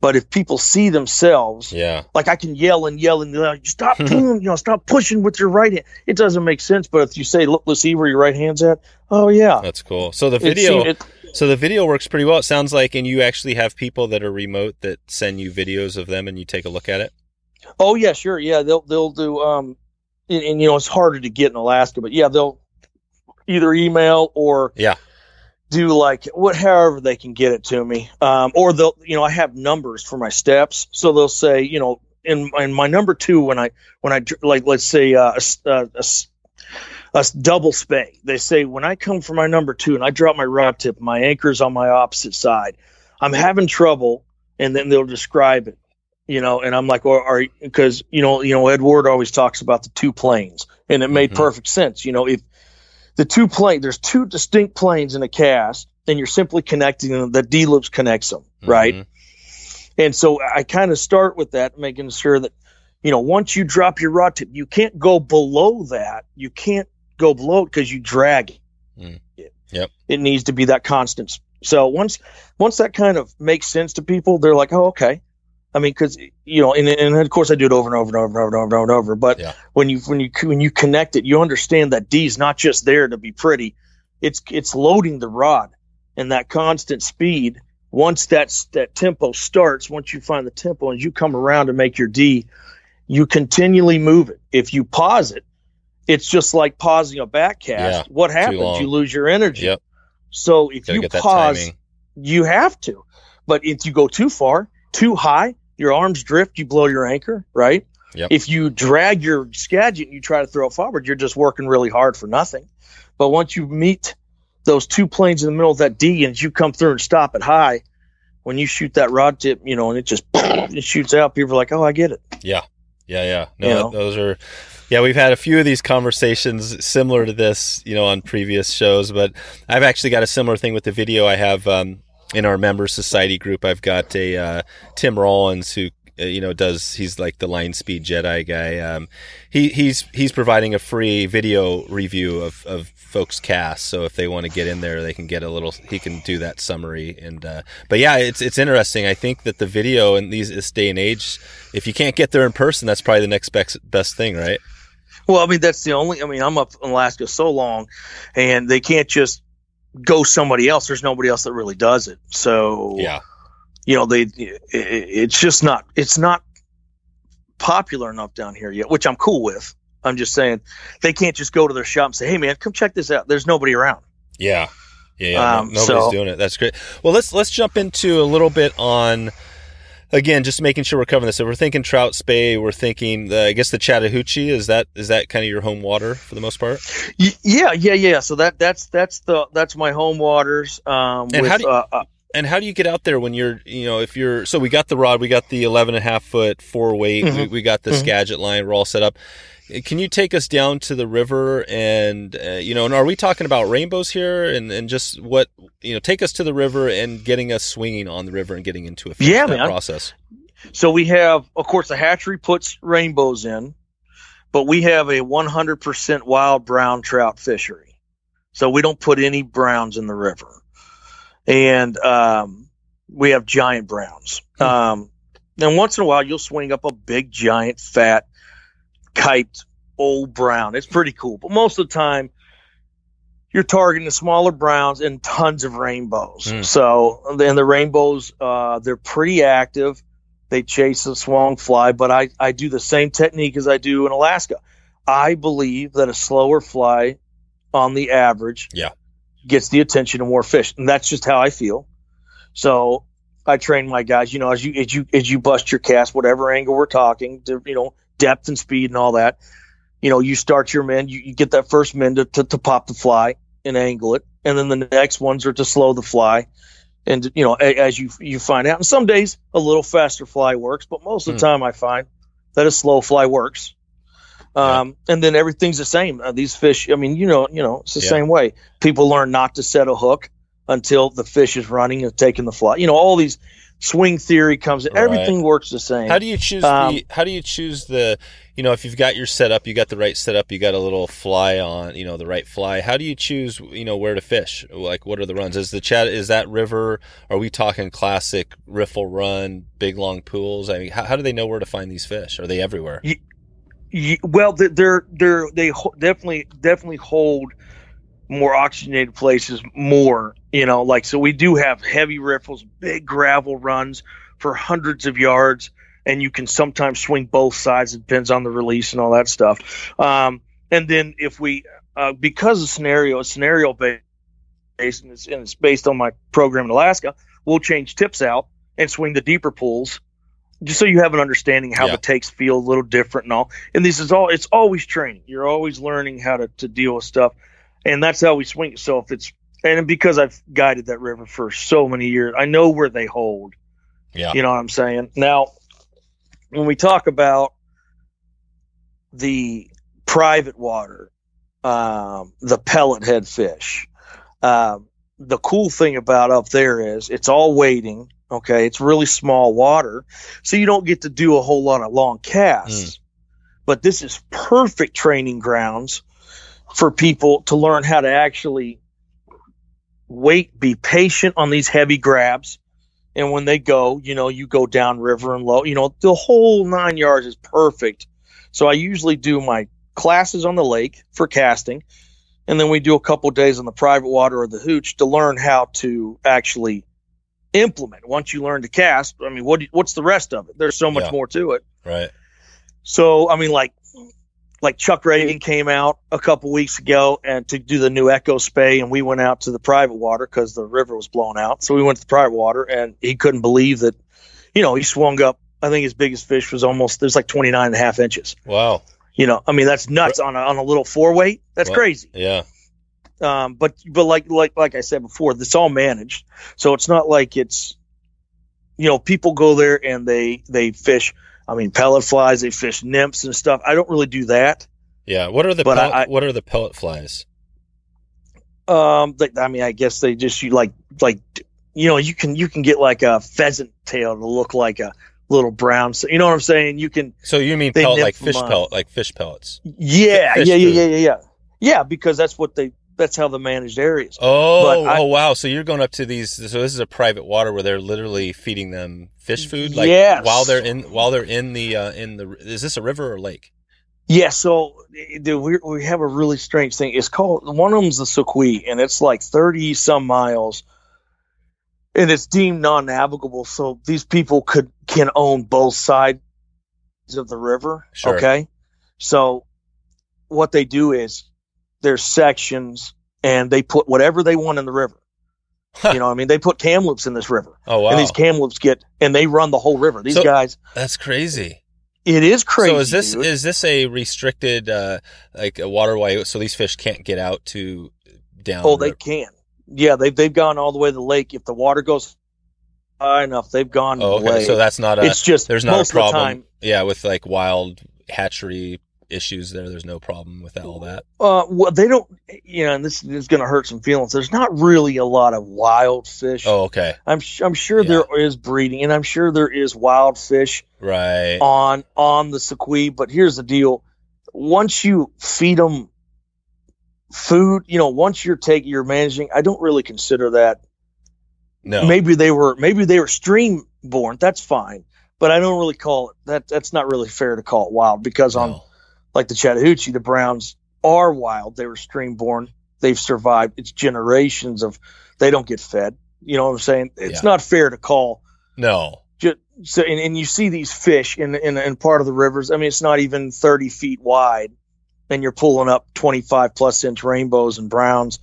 But if people see themselves, Yeah. like I can yell and yell and yell, stop you know, stop pushing with your right hand. It doesn't make sense. But if you say, look, let's see where your right hand's at. Oh yeah. That's cool. So the video seem- it- So the video works pretty well. It sounds like, and you actually have people that are remote that send you videos of them, and you take a look at it. Oh yeah, sure. Yeah, they'll they'll do um and, and you know it's harder to get in Alaska, but yeah, they'll either email or Yeah. Do like what however they can get it to me. Um or they'll you know I have numbers for my steps, so they'll say, you know, in in my number 2 when I when I like let's say uh, a, uh, a a double spey. They say when I come for my number 2 and I drop my rod tip, my anchor's on my opposite side. I'm having trouble and then they'll describe it you know, and I'm like, well, are because you know, you know, Ed Ward always talks about the two planes, and it made Mhm. perfect sense. You know, if the two plane, there's two distinct planes in a cast, and you're simply connecting them. The D loops connects them, right? Mhm. And so I kind of start with that, making sure that, you know, once you drop your rod tip, you can't go below that. You can't go below it because you drag it. Mm. it. Yep. It needs to be that constant. So once once that kind of makes sense to people, they're like, oh, okay. I mean, because you know, and, and of course I do it over and over and over and over and over and over. But Yeah. when you when you when you connect it, you understand that D is not just there to be pretty. It's it's loading the rod and that constant speed. Once that that tempo starts, once you find the tempo and you come around to make your D, you continually move it. If you pause it, it's just like pausing a back cast. Yeah, what happens? You lose your energy. Yep. So if Gotta you pause, you have to. But if you go too far, too high, your arms drift, you blow your anchor, right? Yep. If you drag your Skagit and you try to throw it forward, you're just working really hard for nothing. But once you meet those two planes in the middle of that D and you come through and stop it high, when you shoot that rod tip, you know, and it just it shoots out, people are like, "Oh, I get it." Yeah, yeah, yeah. No, You know? those are. Yeah, we've had a few of these conversations similar to this, you know, on previous shows. But I've actually got a similar thing with the video. I have um, in our member society group. I've got a uh, Tim Rollins who. uh, You know, does he's like the line speed Jedi guy? Um, he he's he's providing a free video review of, of folks' casts. So if they want to get in there, they can get a little. He can do that summary. And uh, but yeah, it's it's interesting. I think that the video in these this day and age, if you can't get there in person, that's probably the next best best thing, right? Well, I mean, that's the only. I mean, I'm up in Alaska so long, and they can't just go somebody else. There's nobody else that really does it. So Yeah, you know, they it, it's just not it's not popular enough down here yet, which I'm cool with. I'm just saying they can't just go to their shop and say, "Hey, man, come check this out." There's nobody around. yeah, yeah. yeah. Um, nobody's so- doing it. That's great. Well, let's let's jump into a little bit on. Again, just making sure we're covering this. If we're thinking trout spey, we're thinking. The, I guess the Chattahoochee is that is that kind of your home water for the most part. Y- yeah, yeah, yeah. So that that's that's the that's my home waters. Um, And with, how do you- uh, uh, And how do you get out there when you're, you know, if you're, so we got the rod, we got the 11 and a half foot four weight, we, Mhm. we got the Mhm. Skagit line, we're all set up. Can you take us down to the river and, uh, you know, and are we talking about rainbows here and, and just what, you know, take us to the river and getting us swinging on the river and getting into a fish, Yeah, man. process. So we have, of course, the hatchery puts rainbows in, but we have a 100% wild brown trout fishery. So we don't put any browns in the river. And um, we have giant browns. Hmm. Um, and once in a while, you'll swing up a big, giant, fat, kite old brown. It's pretty cool. But most of the time, you're targeting the smaller browns and tons of rainbows. Hmm. So, then the rainbows, uh, they're pretty active they chase a swung fly, but I, I do the same technique as I do in Alaska. I believe that a slower fly on the average Yeah. gets the attention of more fish. And that's just how I feel. So I train my guys, you know, as you as you as you bust your cast, whatever angle we're talking, to, you know, depth and speed and all that. You know, you start your men, you, you get that first men to, to, to pop the fly and angle it. And then the next ones are to slow the fly and you know a- as you you find out and some days a little faster fly works but most of the Hmm. time i find that a slow fly works um, and then everything's the same uh, these fish i mean you know you know it's the Yeah. same way people learn not to set a hook until the fish is running and taking the fly you know all these swing theory comes in Right. everything works the same How do you choose Um, the, how do you choose the, you know, if you've got your setup, you got the right setup, you got a little fly on, you know, the right fly. How do you choose, you know, where to fish? Like, what are the runs? Is the chat, is that river? Are we talking classic riffle run, big long pools? I mean, how, how do they know where to find these fish? Are they everywhere? Ye- well they're they're they definitely definitely hold more oxygenated places more you know like so we do have heavy riffles big gravel runs for hundreds of yards and you can sometimes swing both sides it depends on the release and all that stuff um, and then if we uh, because of scenario is scenario based and it's, and it's based on my program in alaska we'll change tips out and swing the deeper pools just so you have an understanding how Yeah. the takes feel a little different and all. And this is all it's always training. You're always learning how to, to deal with stuff. And that's how we swing it. So if it's and because I've guided that river for so many years, I know where they hold. Yeah. You know what I'm saying? Now when we talk about the private water, um, the pellet head fish, um, the cool thing about up there is it's all waiting. Okay, it's really small water, so you don't get to do a whole lot of long casts. But this is perfect training grounds for people to learn how to actually wait, be patient on these heavy grabs. And when they go, you know, you go down river and low, you know, the whole nine yards is perfect. So I usually do my classes on the lake for casting. And then we do a couple days on the private water or the hooch to learn how to actually implement. Once you learn to cast, I mean, what what's the rest of it? There's so much Yeah. more to it. Right. So I mean, like like Chuck Reagan came out a couple weeks ago and to do the new Echo Spey, and we went out to the private water because the river was blown out. So we went to the private water, and he couldn't believe that, you know, he swung up I think his biggest fish was almost there's like 29 and a half inches. Wow. You know, I mean that's nuts on a on a little four weight. That's Well- crazy. Yeah. Um, but but like like like I said before, it's all managed, so it's not like it's you know people go there and they they fish. I mean, pellet flies, they fish nymphs and stuff. I don't really do that. Yeah. What are the pellet, I- what are the pellet flies? Um, they, I mean, I guess they just you like like you know you can you can get like a pheasant tail to look like a little brown. So you know what I'm saying? You can So you mean pellet like fish pellet, like fish pellets? yeah Fish yeah yeah yeah yeah yeah yeah because that's what they that's how the managed areas. Oh, I- oh wow! So you're going up to these. So this is a private water where they're literally feeding them fish food, like Yes. while they're in while they're in the uh, in the. Is this a river or lake? Yeah, so dude, we we have a really strange thing. It's called one of them's the Soque, and it's like thirty some miles, and it's deemed non-navigable. So these people could can own both sides of the river. Sure. Okay, so what they do is there's sections, and they put whatever they want in the river. you know, what I mean, they put kamloops in this river, Oh wow, and these kamloops get and they run the whole river. These So- guys, that's crazy. it is crazy. so is this dude. is this a restricted uh like a waterway? So these fish can't get out to down. Oh, the they can. Yeah, they've they've gone all the way to the lake. If the water goes high enough, they've gone Oh, okay. lake. So that's not a. it's just there's not a problem. time. Yeah, with like wild hatchery issues there. There's no problem with all that. Uh, well, they don't. You know, and this is going to hurt some feelings. There's not really a lot of wild fish. Oh, okay. I'm I'm sure Yeah. there is breeding, and I'm sure there is wild fish Right. on on the Soque. But here's the deal: once you feed them food, you know, once you're taking you're managing, I don't really consider that No. maybe they were maybe they were stream born that's fine but i don't really call it that that's not really fair to call it wild because on No. Like the chattahoochee the browns are wild. They were stream born they've survived. It's generations of they don't get fed. You know what i'm saying? It's Yeah. not fair to call. No. just so and, and you see these fish in, in in part of the rivers. I mean it's not even 30 feet wide and you're pulling up 25 plus inch rainbows and browns.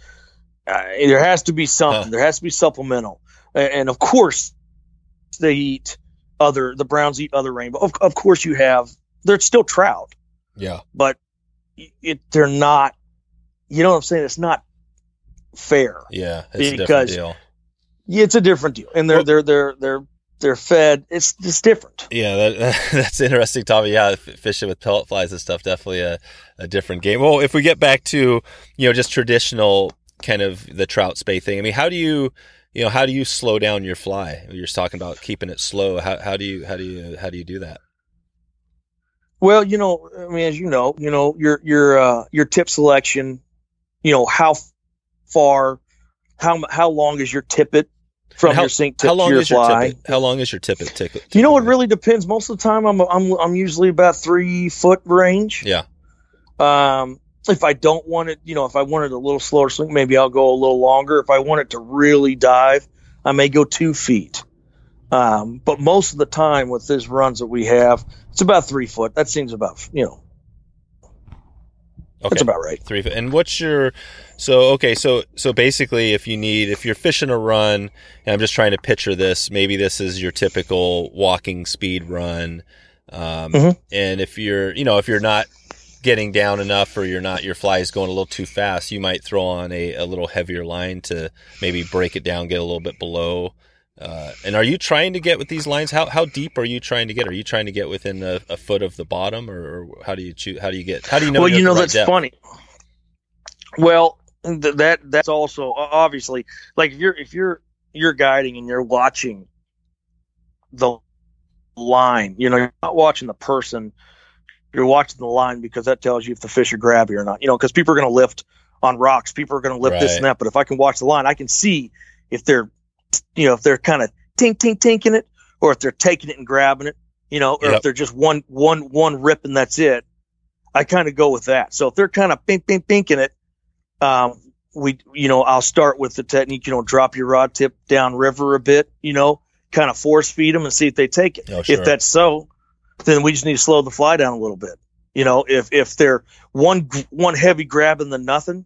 Uh, there has to be something. Huh. there has to be supplemental. And, and of course they eat other the browns eat other rainbow. Of, of course you have they're still trout Yeah. but it they're not you know what i'm saying it's not fair Yeah. It's a different Because- deal. yeah, it's a different deal and they're Well- they're they're they're they're fed it's just different Yeah, that, that's interesting topic. Yeah, fishing with pellet flies and stuff definitely a, a different game. Well, if we get back to you know just traditional kind of the trout spey thing, I mean, how do you you know how do you slow down your fly? You're just talking about keeping it slow. How how do you how do you how do you do that? Well, you know, I mean, as you know, you know, your your uh, your tip selection, you know, how far, how how long is your tippet from How- your sink tip How long to your is your fly? tippet? How long is your tippet? Tick, You know, it really depends. Most of the time, I'm I'm I'm usually about three foot range. Yeah. Um, if I don't want it, you know, if I wanted a little slower swing, maybe I'll go a little longer. If I want it to really dive, I may go two feet. Um, but most of the time with these runs that we have, it's about three foot. That seems about, you know, Okay. that's about right. Three. foot. And what's your so okay so so basically if you need if you're fishing a run and I'm just trying to picture this maybe this is your typical walking speed run um, Mhm. and if you're you know if you're not getting down enough or you're not your fly is going a little too fast you might throw on a, a little heavier line to maybe break it down get a little bit below uh, and are you trying to get with these lines how how deep are you trying to get are you trying to get within a, a foot of the bottom or, or how do you choose how do you get how do you know well, you know right that's depth? funny. Well, th- that that's also obviously like if you're if you're you're guiding and you're watching the line, you know, you're not watching the person. You're watching the line because that tells you if the fish are grabby or not. You know, because people are going to lift on rocks, people are going to lift this and that. But if I can watch the line, I can see if they're, you know, if they're kind of tink tink tinking it, or if they're taking it and grabbing it, you know, or Yep. if they're just one one one rip and that's it. I kind of go with that. So if they're kind of pink, pink, pinking it, um, we, you know, I'll start with the technique, you know, drop your rod tip down river a bit, you know, kind of force feed them and see if they take it. Oh, sure. If that's so, then we just need to slow the fly down a little bit. You know, if, if they're one, one heavy grab and then nothing,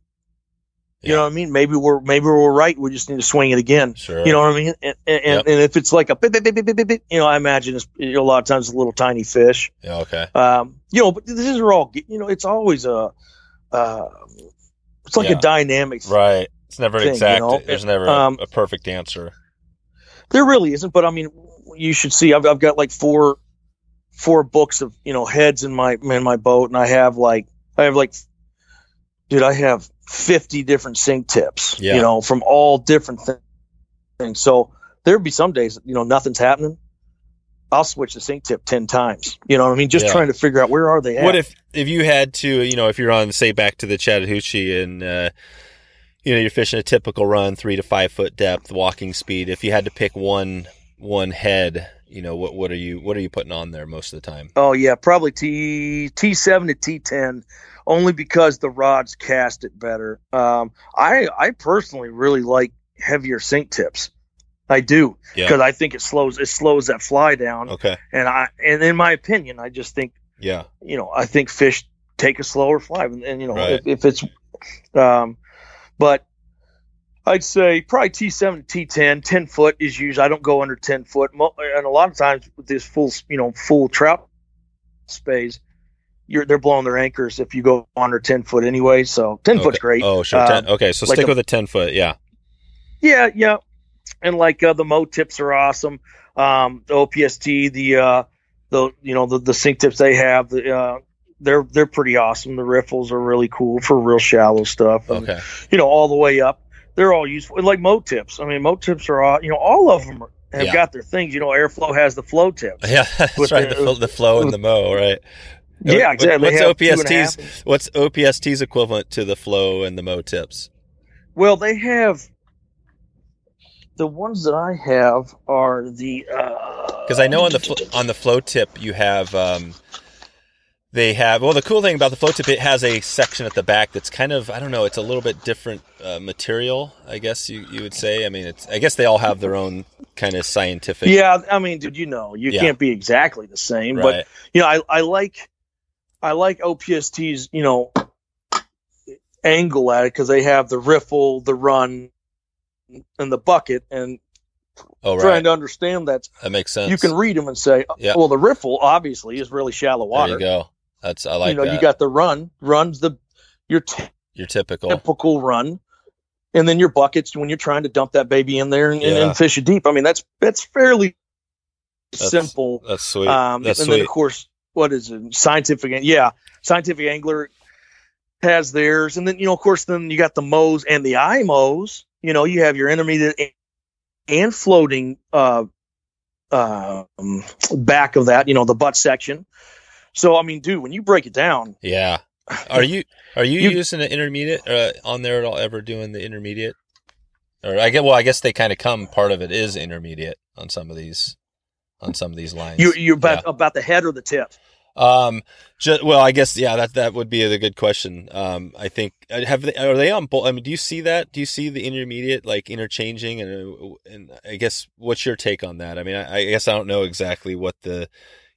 You know what I mean? Maybe we're maybe we're right. We just need to swing it again. Sure. You know what I mean? And and, Yep. and if it's like a bit, bit, bit, bit, bit, bit, you know, I imagine it's you know, a lot of times a little tiny fish. Yeah. Okay. Um, you know, but these are all you know. It's always a, uh, it's like Yeah. a dynamic. Right. It's never thing, you exact. know? There's never a- Um, a, perfect answer. There really isn't, but I mean, you should see. I've I've got like four, four books of you know heads in my in my boat, and I have like I have like, dude, I have fifty different sink tips. Yeah. You know, from all different thi- things. So there'd be some days you know nothing's happening. I'll switch the sink tip ten times. You know what I mean? Just Yeah. trying to figure out where are they at. What if if you had to, you know, if you're on, say, back to the Chattahoochee and uh, you know you're fishing a typical run, three to five foot depth, walking speed. If you had to pick one one head, you know, what what are you what are you putting on there most of the time? Oh yeah, probably T T seven to T ten, only because the rods cast it better. Um, I I personally really like heavier sink tips. I do Yeah. because I think it slows it slows that fly down, Okay. and I and in my opinion, I just think Yeah. you know I think fish take a slower fly, and, and you know Right. if, if it's, um, but I'd say probably T seven T 10 10 foot is usually I don't go under ten foot, and a lot of times with this full you know full trout space, you're they're blowing their anchors if you go under ten foot anyway. So ten foot's great. Oh, sure. Um, 10. Okay, so like stick a- with a ten foot. Yeah. Yeah, yeah, and like uh, the Mo tips are awesome. Um, the OPST, the uh, the you know the the sink tips they have, the uh, they're they're pretty awesome. The riffles are really cool for real shallow stuff. And, Okay. You know, all the way up, they're all useful. Like Mo tips. I mean, Mo tips are all you know all of them are, have Yeah. got their things. You know, Airflo has the flow tips. Yeah, that's With right. the- The, fl- the flow and the mo, right? Yeah, exactly. What's have two and a OPST's? What's OPST's equivalent to the flow and the mo tips? Well, they have the ones that I have are the Because because I know on the fl- on the flow tip you have um, they have well the cool thing about the float tip it has a section at the back that's kind of I don't know it's a little bit different uh, material I guess you, you would say I mean it's I guess they all have their own kind of scientific yeah. I mean, dude, you know, you Yeah. can't be exactly the same, right but you know, I, I like I like OPST's you know angle at it because they have the riffle, the run, and the bucket, and oh trying to understand that that makes sense you can read them and say, Yeah. well, the riffle obviously is really shallow water. there you go that's I like you know, that you got the run, runs the your your typical typical run. And then your buckets when you're trying to dump that baby in there and, and- Yeah. and fish it deep. I mean, that's that's fairly That's- simple. that's sweet Um, that's and sweet then of course, what is it? Scientific, yeah, scientific angler has theirs, and then you know, of course, then you got the mows and the IMOs. You know, you have your intermediate and- and floating uh, um, back of that. You know, the butt section. So I mean, dude, when you break it down, yeah are you are you, You- using an intermediate uh, on there at all ever doing the intermediate or I get well I guess they kind of come part of it is intermediate on some of these on some of these lines you you're about about the head or the tip. Um, ju- well, I guess yeah, that that would be a good question. Um, I think uh, have they are they on both? I mean, do you see that? Do you see the intermediate like interchanging and uh, and I guess what's your take on that? I mean, I, I guess I don't know exactly what the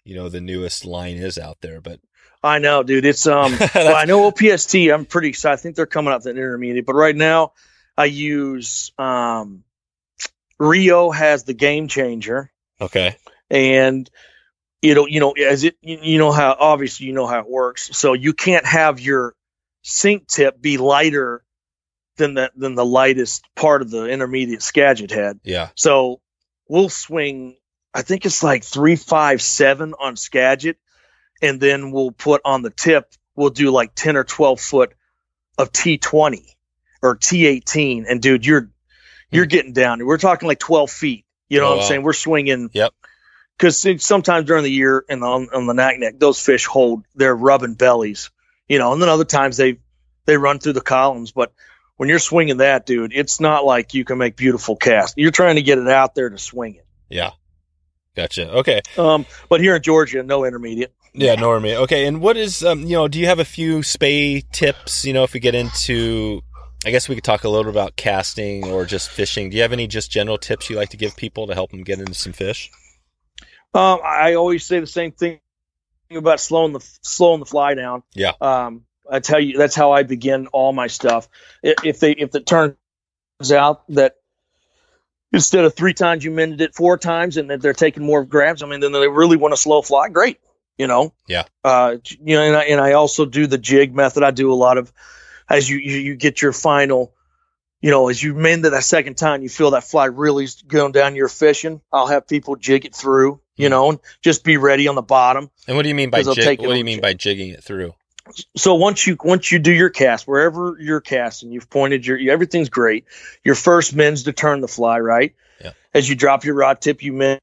you know the newest line is out there, but I know, dude. It's um. well, I know OPST. I'm pretty excited. I think they're coming out the intermediate, but right now I use um. Rio has the game changer, okay, and you know, you know, as it, you know how obviously you know how it works. So you can't have your sink tip be lighter than the than the lightest part of the intermediate Skagit head. yeah, So we'll swing, I think it's like three, five, seven on Skagit. And then we'll put on the tip, we'll do like 10 or 12 foot of T20 or T18. And dude, you're, you're hmm. getting down. We're talking like 12 feet. You know Oh, what I'm wow. saying? We're swinging. Yep. Cause sometimes during the year and on, on the Naknek, those fish hold, they're rubbing bellies, you know, and then other times they, they run through the columns. But when you're swinging that, dude, it's not like you can make beautiful casts. You're trying to get it out there to swing it. yeah. Gotcha. Okay. Um, but here in Georgia, no intermediate. Yeah, Normie. Okay, and what is um, you know, do you have a few spey tips? You know, if we get into, I guess we could talk a little about casting or just fishing. Do you have any just general tips you like to give people to help them get into some fish? Um, I always say the same thing about slowing the slowing the fly down. Yeah. Um, That's how you. That's how I begin all my stuff. If they if it turns out that instead of three times you mended it four times and that they're taking more grabs, I mean, then they really want to slow fly. Great, you know. Yeah. Uh, you know, and I, and I also do the jig method. I do a lot of as you you, you get your final. You know, as you mend it that second time, you feel that fly really going down your fishing. I'll have people jig it through, you know, and just be ready on the bottom. And what do you mean by jig? What do you mean jig. by jigging it through? So once you once you do your cast wherever you're casting you've pointed your everything's great. Your first mends to turn the fly right? Yeah. as you drop your rod tip you mend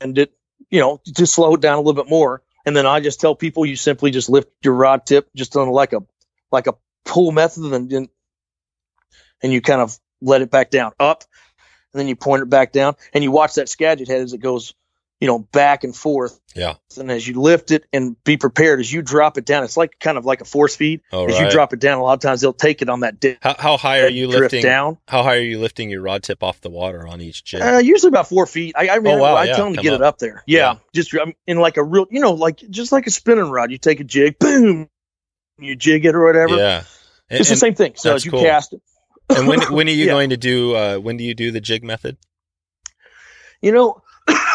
it you know to slow it down a little bit more. And then i just tell people you simply just lift your rod tip just on like a like a pull method and then and you kind of let it back down up and then you point it back down and you watch that skagit head as it goes you know back and forth Yeah. and as you lift it and be prepared as you drop it down it's like kind of like a force feed Oh, as right. you drop it down a lot of times they'll take it on that dip how how high are you lifting? down How high are you lifting your rod tip off the water on each jig? uh, usually about four feet i, I mean Oh, wow, i yeah, tell them to come get up. it up there yeah, Yeah. just I'm in like a real you know like just like a spinning rod you take a jig boom you jig it or whatever yeah. And, it's the same thing so as you cool. cast it and when when are you Yeah. going to do? Uh, when do you do the jig method? You know,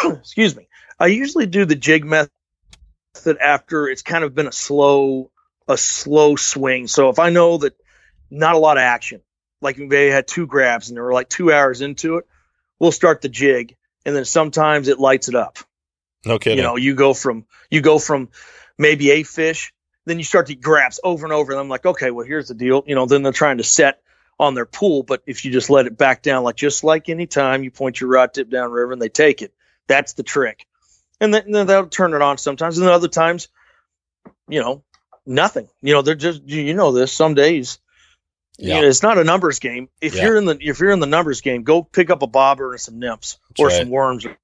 excuse me. I usually do the jig method after it's kind of been a slow, a slow swing. So if I know that not a lot of action, like they had two grabs and they were like two hours into it, we'll start the jig, and then sometimes it lights it up. No kidding. You know, you go from you go from maybe a fish, then you start to grabs over and over, and I'm like, okay, well here's the deal. You know, then they're trying to set on their pool, but if you just let it back down, like just like any time you point your rod tip down river and they take it, that's the trick. And then, then they'll turn it on sometimes, and then other times, you know, nothing. You know, they're just you know this. Some days, Yeah. you know, it's not a numbers game. If Yeah. you're in the if you're in the numbers game, go pick up a bobber and some nymphs That's or right. some worms or,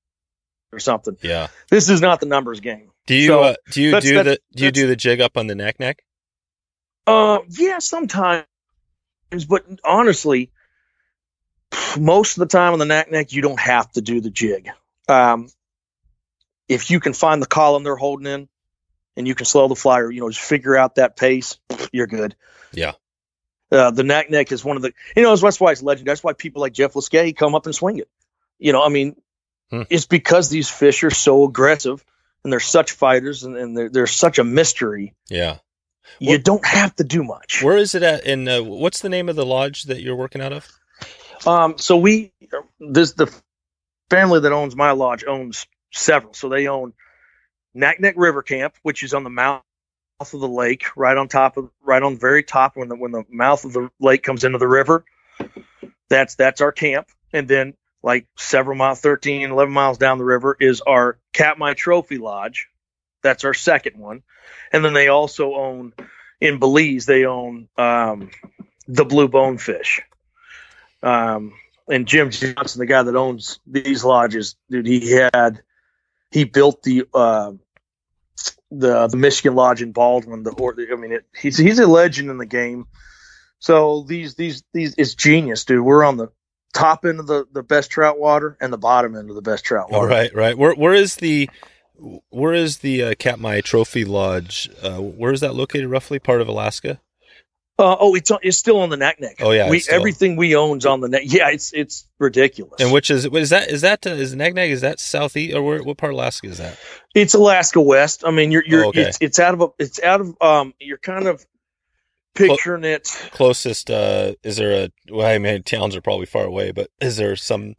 or something. yeah. This is not the numbers game. Do you So, uh, do you that's- do the do you do the jig up on the Naknek? Uh, yeah, sometimes, but honestly, most of the time on the Naknek, you don't have to do the jig. Um, if you can find the column they're holding in, and you can slow the flyer, you know, just figure out that pace, you're good. Yeah. Uh, the Naknek is one of the, you know, that's why it's legendary. That's why people like Jeff Liskay come up and swing it. You know, I mean, Hmm. it's because these fish are so aggressive and they're such fighters and, and they're, they're such a mystery. Yeah. You don't have to do much. Where is it at? In uh, what's the name of the lodge that you're working out of? Um, so we this the family that owns my lodge owns several. So they own Naknek River Camp, which is on the mouth of the lake, right on top of right on the very top when the when the mouth of the lake comes into the river. That's that's our camp. And then like several miles 13, 11 miles down the river is our Katmai Trophy Lodge. That's our second one. And then they also own in Belize, they own um, the blue bonefish. Um, and Jim Johnson, the guy that owns these lodges, dude, he had he built the uh, the the Michigan Lodge in Baldwin. The or, I mean, it, he's he's a legend in the game. So these these these it's genius, dude. We're on the top end of the the best trout water and the bottom end of the best trout All water. right, right. Where where is the where is the uh, Katmai Trophy Lodge? Uh, where is that located? Roughly part of Alaska. Uh, oh, it's it's still on the Naknek. Oh, yeah, we everything we own's on the neck. Yeah, it's it's ridiculous. And which is is that? Is that uh, is Naknek? Is that southeast or where, what part of Alaska is that? It's Alaska West. I mean, you're you're Oh, okay. it's it's out of a it's out of um you're kind of picturing it. Closest uh, is there a? Well, I mean, towns are probably far away, but is there some?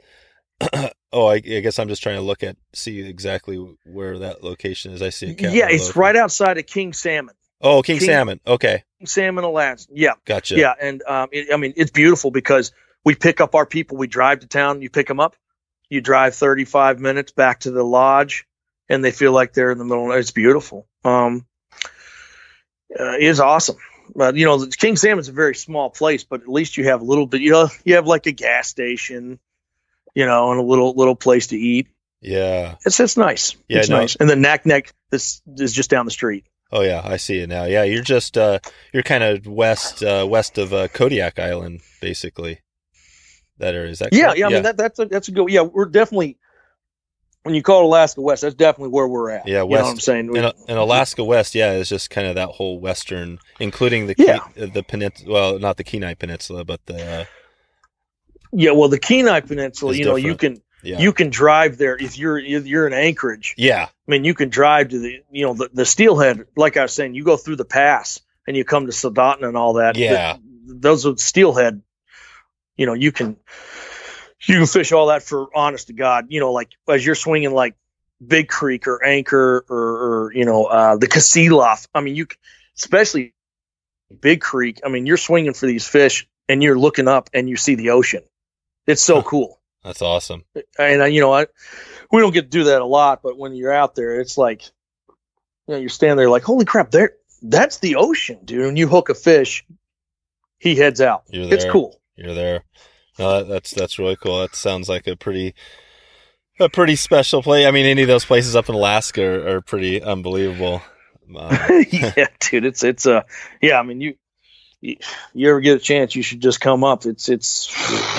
oh, I, I guess I'm just trying to look at see exactly where that location is. I see a Yeah, it's right outside of King Salmon. Oh, King, King- Salmon. Okay, King Salmon, Alaska. Yeah, gotcha. yeah, and um, it, I mean it's beautiful because we pick up our people. We drive to town. You pick them up. You drive 35 minutes back to the lodge, and they feel like they're in the middle. It's beautiful. Um, uh, it's awesome. But you know, King Salmon's a very small place, but at least you have a little bit. You know, you have like a gas station, you know, and a little little place to eat. Yeah. It's it's nice. Yeah, it's no. nice. And the Naknek this is just down the street. Oh yeah, I see it now. Yeah, you're just uh you're kind of west uh west of uh, Kodiak Island basically. That area is that Yeah, correct? yeah. I mean that that's a that's a good. Yeah, we're definitely when you call it Alaska West, that's definitely where we're at. Yeah, you know what I'm saying. We- And, and Alaska West, yeah, is just kind of that whole western, including the Yeah. Ke- the peninsula. Well, not the Kenai Peninsula, but the uh, yeah, well, the Kenai Peninsula, you know, you can yeah, you can drive there if you're you're in Anchorage. yeah, I mean, you can drive to the you know the, the Steelhead. Like I was saying, you go through the pass and you come to Soldotna and all that. Yeah. Th- those are Steelhead. You know, you can you can fish all that for honest to God. You know, like as you're swinging like Big Creek or Anchor or, or you know uh, the Kasilof. I mean, you especially Big Creek. I mean, you're swinging for these fish and you're looking up and you see the ocean. It's so Huh. cool that's awesome. and uh, you know, I we don't get to do that a lot, but when you're out there, it's like, you know, you're standing there like, holy crap, there, that's the ocean, dude. And you hook a fish, he heads out. You're there. It's cool. You're there. No, that, that's that's really cool. That sounds like a pretty a pretty special place. I mean, any of those places up in Alaska are, are pretty unbelievable. Uh, yeah, dude, it's it's uh, yeah. I mean, you, you ever get a chance, you should just come up. It's it's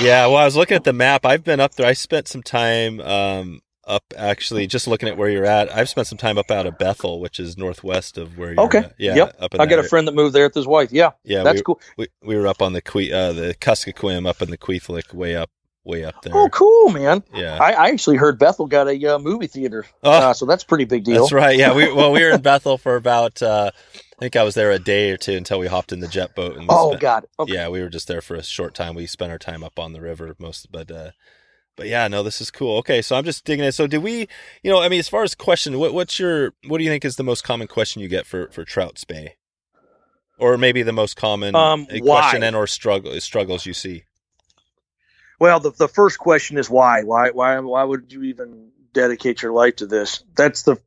Yeah, well, I was looking at the map. I've been up there. I spent some time um, up actually, just looking at where you're at. I've spent some time up out of Bethel, which is northwest of where you're Okay. at. Yeah, Yep. up I got a friend that moved there with his wife. Yeah, Yeah, that's we, cool. we we were up on the que- uh, the Kuskokwim up in the Kwethluk, way up, way up there. Oh, cool, man. Yeah. I, I actually heard Bethel got a uh, movie theater, Oh, uh, so that's a pretty big deal. That's right. Yeah, we well we were in Bethel for about uh, I think I was there a day or two until we hopped in the jet boat and Oh, spent- it. Okay. yeah we were just there for a short time. We spent our time up on the river most, but uh, but yeah, no, this is cool. Okay, so I'm just digging in. So did we, you know, I mean, as far as question, what what's your what do you think is the most common question you get for for trout spey, or maybe the most common Um, uh, question and or struggle struggles you see? Well, the the first question is why? Why why why would you even dedicate your life to this? That's the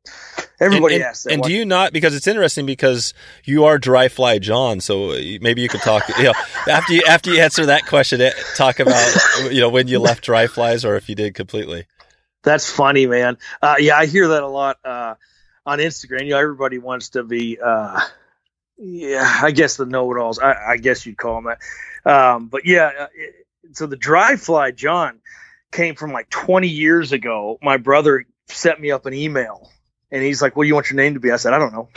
everybody and, and, asks that. And Why- do you not? Because it's interesting because you are dry fly John, so uh, maybe you could talk. You know, after you after you answer that question, eh, talk about you know when you left dry flies or if you did completely. That's funny, man. Uh, yeah, I hear that a lot uh, on Instagram. You know, everybody wants to be, uh, yeah, I guess the know-it-alls. I, I guess you'd call them that. Um, but yeah, uh, it, so the dry fly John came from like 20 years ago. My brother sent me up an email, and he's like, "What do you want your name to be?" I said, "I don't know."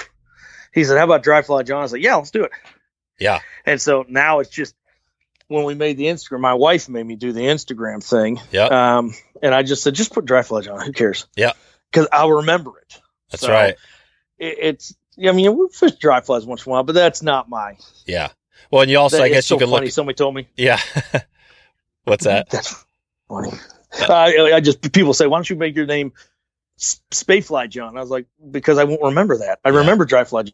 He said, "How about dry fly John?" I was like, "Yeah, let's do it." Yeah. And so now it's just when we made the Instagram, my wife made me do the Instagram thing. Yeah, Um, and I just said, just put dry fledge on. Who cares? Yeah. Because I'll remember it. that's so- right. It, it's, I mean, we fish dry flies once in a while, but that's not my. Yeah. Well, and you also, that- I guess so you could funny. look. Somebody told me. Yeah. What's that? That's funny. I, I just, people say, why don't you make your name Speyfly John? I was like, because I won't remember that. I Yeah. remember dry fly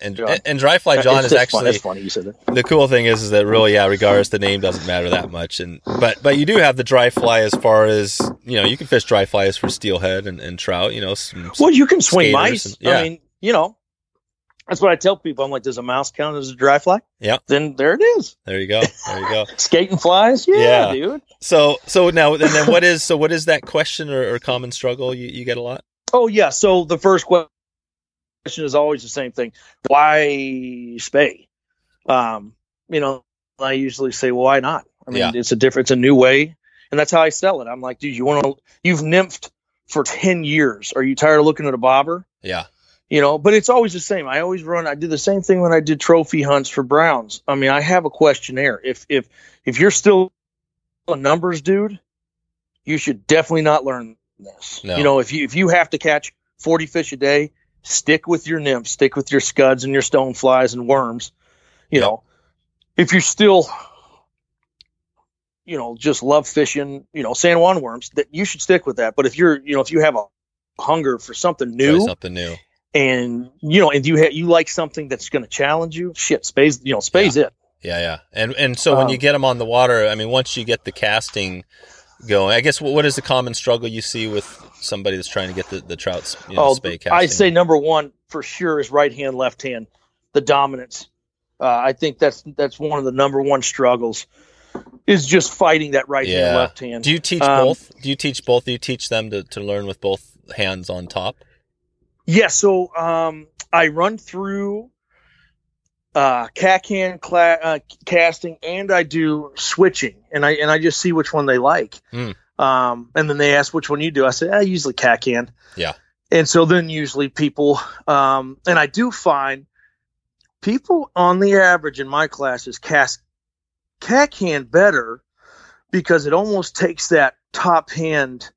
And John. and dry fly John It's is fun- actually That's funny you said that. the cool thing is is that really yeah regardless the name doesn't matter that much and but but you do have the dry fly as far as you know you can fish dry flies for steelhead and, and trout you know some, Well, you can swing mice. and- yeah. I mean, you know, that's what I tell people. I'm like, does a mouse count as a dry fly? Yeah. Then there it is. there you go there you go Skating flies? Yeah, Yeah. dude. so so now and then what is so what is that question or, or common struggle you, you get a lot Oh yeah. So the first question is always the same thing: Why spey? Um, you know, I usually say, well, why not? I mean, Yeah. it's a different, it's a new way, and that's how I sell it. I'm like, dude, you want to? You've nymphed for ten years. Are you tired of looking at a bobber? yeah You know, but it's always the same. I always run. I do the same thing when I did trophy hunts for Browns. I mean, I have a questionnaire. If if if you're still a numbers dude, you should definitely not learn this. No. You know, if you if you have to catch 40 fish a day, stick with your nymphs, stick with your scuds and your stone flies and worms. You Yep. know, if you're still you know, just love fishing, you know, San Juan worms, that you should stick with that. But if you're, you know, if you have a hunger for something Try new, something new and you know, and you ha- you like something that's going to challenge you, shit, space, you know, space it. yeah yeah and and so when Um, you get them on the water i mean once you get the casting going i guess what, what is the common struggle you see with somebody that's trying to get the, the trouts you know, Oh, spey casting I say number one for sure is right hand, left hand, the dominance. Uh, I think that's that's one of the number one struggles is just fighting that right Yeah. hand, left hand. Do you teach Um, both? Do you teach both? Do you teach them to, to learn with both hands on top? Yeah, so um, I run through uh, cack-hand cla- uh, casting, and I do switching, and I and I just see which one they like. Hmm. Um, and then they ask which one you do. I say I usually cack-hand. Yeah. And so then usually people, um, and I do find people on the average in my classes cast cack-hand better because it almost takes that top hand.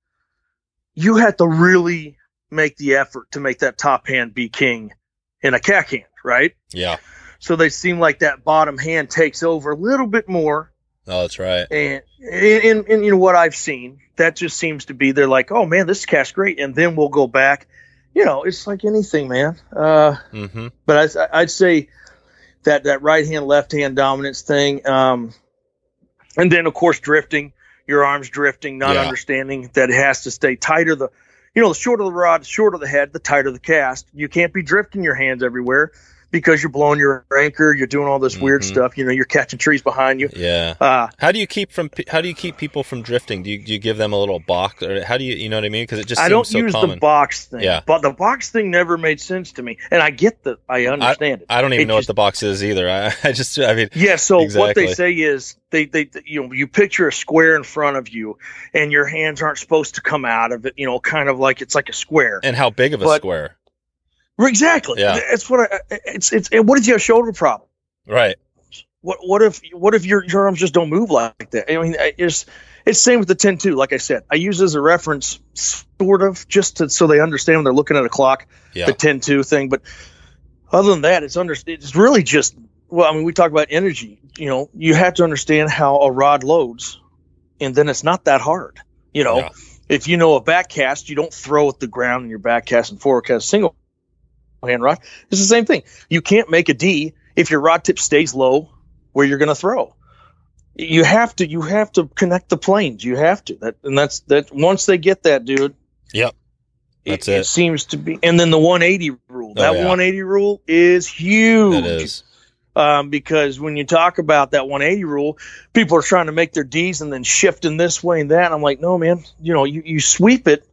You have to really make the effort to make that top hand be king in a cack-hand, right? Yeah. So they seem like that bottom hand takes over a little bit more. Oh, that's right. And in, in you know what I've seen, that just seems to be they're like, oh man, this cast great, and then we'll go back. You know, it's like anything, man. Uh, Mm-hmm. but I, I'd say that that right hand left hand dominance thing, um, and then of course drifting, your arms drifting, not Yeah. understanding that it has to stay tighter. The you know the shorter the rod, the shorter the head, the tighter the cast. You can't be drifting your hands everywhere because you're blowing your anchor. You're doing all this weird Mhm. stuff. You know, you're catching trees behind you. Yeah. Uh, How do you keep from how do you keep people from drifting? Do you do you give them a little box or how do you you know what I mean? Because it just I don't so use common. the box thing, Yeah. but the box thing never made sense to me, and I get that. I understand it. I don't even It know just- what the box is either. I, I just I mean Yeah, so what they say is they, they you know you picture a square in front of you and your hands aren't supposed to come out of it, you know, kind of like it's like a square. and how big of a But- square? Exactly. Yeah. It's what I, it's it's and what if you have shoulder problem? Right. What what if what if your, your arms just don't move like that? I mean, it's it's same with the 10-2. Like I said, I use it as a reference, sort of, just to, so they understand when they're looking at a clock, Yeah. the 10-2 thing. But other than that, it's under it's really just well, I mean, we talk about energy. You know, you have to understand how a rod loads, and then it's not that hard. You know, Yeah. if you know a back cast, you don't throw at the ground in your back cast and forward cast single hand rod. It's the same thing. You can't make a D if your rod tip stays low where you're going to throw. You have to you have to connect the planes. You have to. That and that's that once they get that, dude. Yep. That's it, it. it seems to be and then the 180 rule. Oh, that yeah. 180 rule is huge That is. um, because when you talk about that 180 rule, people are trying to make their D's and then shifting this way and that. I'm like, no, man. You know, you, you sweep it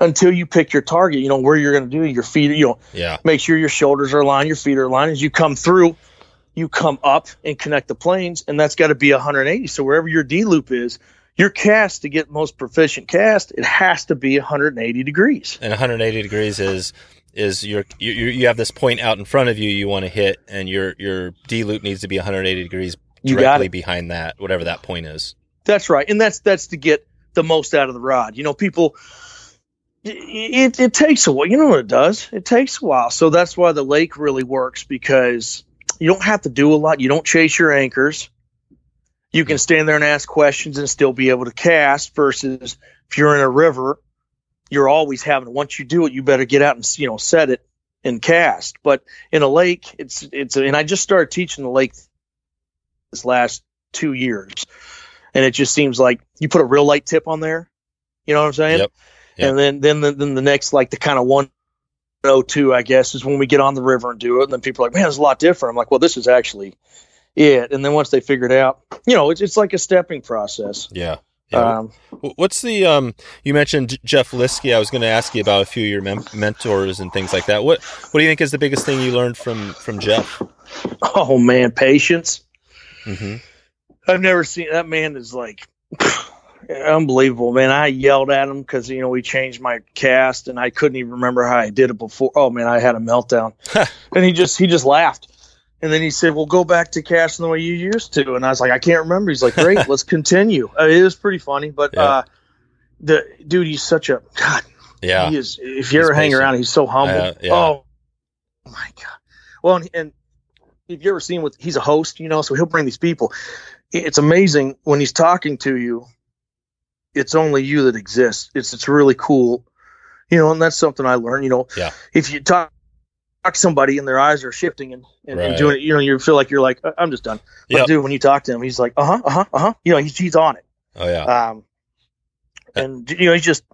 until you pick your target. You know where you're going to do your feet. You know, Yeah. make sure your shoulders are aligned, your feet are aligned. As you come through, you come up and connect the planes, and that's got to be 180. So wherever your D loop is, your cast to get most proficient cast, it has to be 180 degrees. And 180 degrees is is your you you you have this point out in front of you you want to hit and your your D loop needs to be 180 degrees directly behind that whatever that point is. That's right, and that's that's to get the most out of the rod. You know, people. It, it takes a while. You know what it does? It takes a while. So that's why the lake really works because you don't have to do a lot. You don't chase your anchors. You can stand there and ask questions and still be able to cast. Versus if you're in a river, you're always having. Once you do it, you better get out and you know set it and cast. But in a lake, it's it's and I just started teaching the lake this last two years, and it just seems like you put a real light tip on there. You know what I'm saying? Yep. Yep. And then then the, then the next like the kind of one oh two I guess is when we get on the river and do it, and then people are like, man, it's a lot different. I'm like, well, this is actually it. And then once they figure it out, you know, it's it's like a stepping process. Yeah. Yeah. Um, What's the um? You mentioned Jeff Liskay. I was going to ask you about a few of your mem- mentors and things like that. What What do you think is the biggest thing you learned from from Jeff? oh man, patience. hmm I've never seen that man is like unbelievable, man. I yelled at him because you know we changed my cast and I couldn't even remember how I did it before. Oh man, I had a meltdown, and he just he just laughed, and then he said, "Well, go back to casting the way you used to," and I was like, "I can't remember." He's like, "Great, let's continue." Uh, it was pretty funny, but Yeah. uh, the dude, he's such a god. Yeah. He is. If you He's ever hang around, he's so humble. Uh, yeah. Oh my god. Well, and, and if you ever seen what he's a host, you know, so he'll bring these people. It's amazing when he's talking to you. It's only you that exists. It's it's really cool, you know, and that's something I learned. You know, Yeah. if you talk talk to somebody and their eyes are shifting and, and, and doing it, you know, you feel like you're like "I- I'm just done. But Yep. dude, when you talk to him, he's like, uh huh, uh huh, uh huh. You know, he's he's on it. Oh yeah. Um, and you know, he's just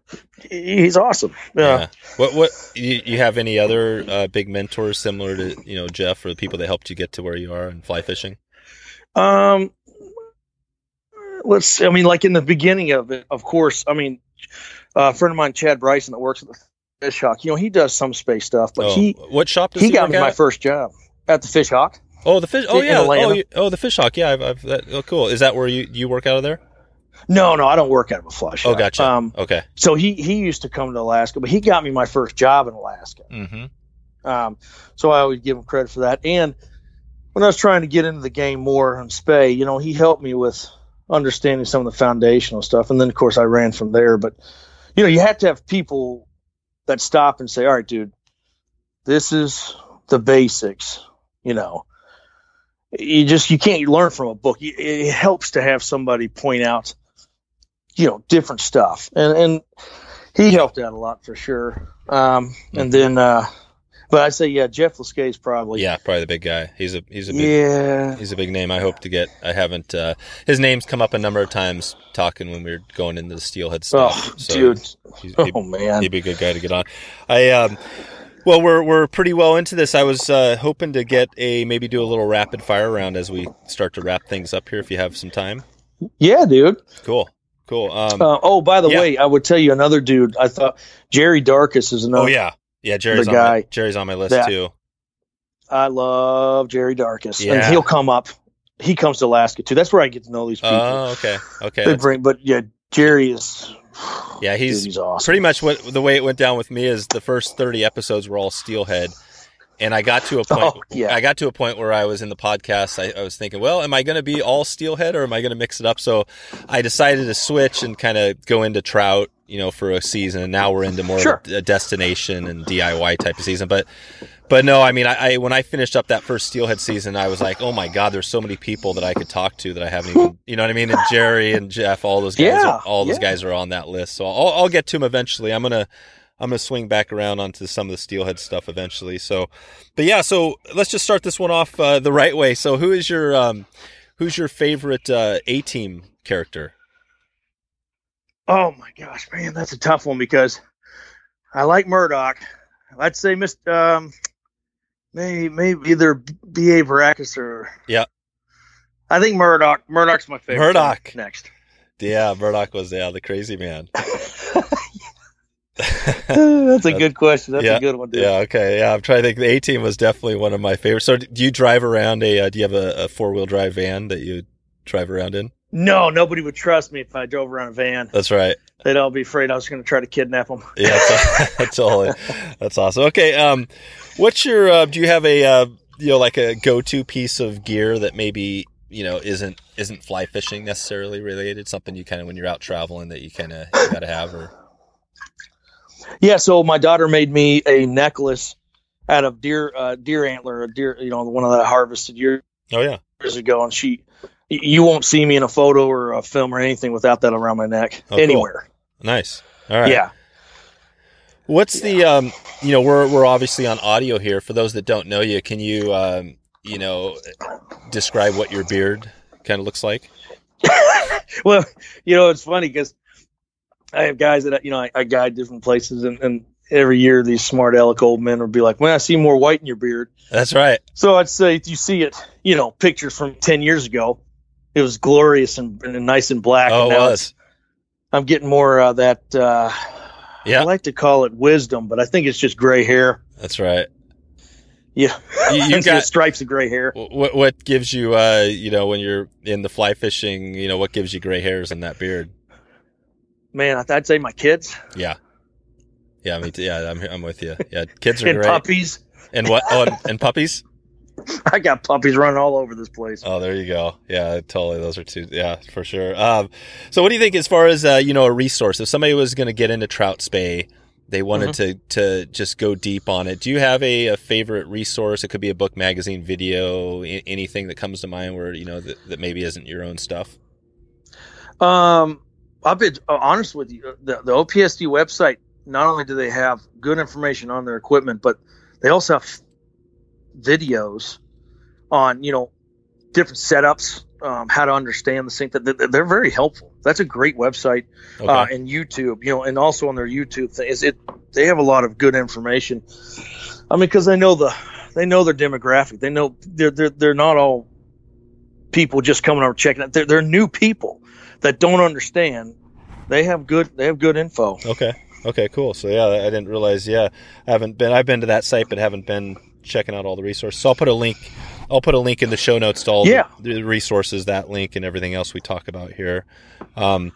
he's awesome. Yeah. Yeah. What what you, you have any other uh, big mentors similar to you know Jeff or the people that helped you get to where you are in fly fishing? Um, let's. see, I mean, like in the beginning of it, of course. I mean, uh, a friend of mine, Chad Bryson, that works at the Fish Hawk. You know, he does some spey stuff, but oh, he what shop does he he, got me my first job at the Fish Hawk. Oh, the fish. Oh yeah. Oh, you, oh, the fish hawk. Yeah, I've, I've that, oh, cool. Is that where you you work out of there? No, no, I don't work out of a flush. Oh, gotcha. Um, Okay. so he he used to come to Alaska, but he got me my first job in Alaska. Mm-hmm. Um, so I always give him credit for that. And when I was trying to get into the game more on Spey, you know, he helped me with understanding some of the foundational stuff. And then, of course, I ran from there. But, you know, you have to have people that stop and say, all right, dude, this is the basics, you know. You just you can't learn from a book. It helps to have somebody point out, you know, different stuff, and and he helped out a lot for sure. Um, and then, uh, but I say, yeah, Jeff is probably Yeah, probably the big guy. He's a he's a big yeah, he's a big name. I hope to get. I haven't. Uh, his name's come up a number of times talking when we were going into the steelhead stuff. oh, So dude, he's- oh man, he'd be a good guy to get on. I um. Well, we're we're pretty well into this. I was uh, hoping to get a maybe do a little rapid fire round as we start to wrap things up here. If you have some time, yeah, dude. cool, cool. Um, Uh, oh, by the Yeah. way, I would tell you another dude. I thought Jerry Darkus is another. oh yeah, yeah. Jerry's the on my, Jerry's on my list that- too. I love Jerry Darkus, and he'll come up. He comes to Alaska too. That's where I get to know these people. Oh, okay, okay. they bring, but yeah, Jerry is. Yeah, he's, dude, he's awesome. pretty much what the way it went down with me is the first 30 episodes were all steelhead and i got to a oh, point Oh, yeah. i got to a point where i was in the podcast i, I was thinking well am i going to be all steelhead or am i going to mix it up so i decided to switch and kind of go into trout you know for a season and now we're into more Sure. of a, a destination and diy type of season but but no i mean I, I when i finished up that first steelhead season i was like oh my god there's so many people that i could talk to that i haven't even you know what i mean and jerry and jeff all those guys Yeah, are, all those yeah. guys are on that list so I'll, I'll get to them eventually i'm gonna I'm gonna swing back around onto some of the steelhead stuff eventually. So, but yeah, so let's just start this one off uh, the right way. So, who is your um, who's your favorite uh, A team character? Oh my gosh, man, that's a tough one because I like Murdoch. I'd say Mr. Um, maybe maybe either B.A. Baracus or Yeah. I think Murdoch. Murdoch's my favorite. Murdoch. next. Yeah, Murdoch was yeah the crazy man. that's a good question. That's Yeah, a good one, dude. yeah, okay, yeah. I'm trying to think. The A team was definitely one of my favorites. So, do you drive around a? Uh, do you have a, a four wheel drive van that you drive around in? No, nobody would trust me if I drove around a van. That's right. They'd all be afraid I was going to try to kidnap them. Yeah, that's, totally. That's awesome. Okay, um, what's your? Uh, do you have a uh, you know like a go to piece of gear that maybe you know isn't isn't fly fishing necessarily related? Something you kind of when you're out traveling that you kind of got to have or Yeah, so my daughter made me a necklace out of deer uh, deer antler, a deer, you know, the one that I harvested years oh yeah Years ago, and she, you won't see me in a photo or a film or anything without that around my neck Oh, cool. anywhere. nice. All right. Yeah, What's the um you know we're we're obviously on audio here. For those that don't know you, can you um you know describe what your beard kind of looks like? well, you know, it's funny because I have guys that you know I, I guide different places, and, and every year these smart aleck old men will be like, "Man, I see more white in your beard." That's right. So I'd say if you see it, you know, pictures from ten years ago, it was glorious and, and nice and black. Oh, and now was. I'm getting more uh, that. Uh, Yeah. I like to call it wisdom, but I think it's just gray hair. That's right. Yeah, You, you got stripes of gray hair. what what gives you uh you know when you're in the fly fishing you know what gives you gray hairs in that beard? Man, I'd say my kids Yeah. Yeah, me too. Yeah, I'm I'm with you. Yeah, kids are and great. puppies. And what? Oh, and, and puppies? I got puppies running all over this place. Oh, there you go. Yeah, totally. Those are two. Yeah, for sure. Um, so what do you think as far as uh, you know a resource? If somebody was going to get into trout spey, they wanted Mm-hmm. to to just go deep on it. Do you have a, a favorite resource? It could be a book, magazine, video, a- anything that comes to mind where you know that, that maybe isn't your own stuff. Um, I've been uh, honest with you. The, the OPST website, not only do they have good information on their equipment, but they also have videos on, you know, different setups, um, how to understand the sink. That They're very helpful. That's a great website. Okay. Uh, and YouTube, you know, and also on their YouTube thing is it. They have a lot of good information. I mean, because they know the they know their demographic. They know they're they're they're not all people just coming over checking out. They're they're new people that don't understand. They have good they have good info. okay. Okay. Cool. So yeah, I didn't realize. Yeah, I haven't been. I've been to that site, but haven't been checking out all the resources. So I'll put a link. I'll put a link in the show notes to all Yeah. the, the resources, that link, and everything else we talk about here. Um,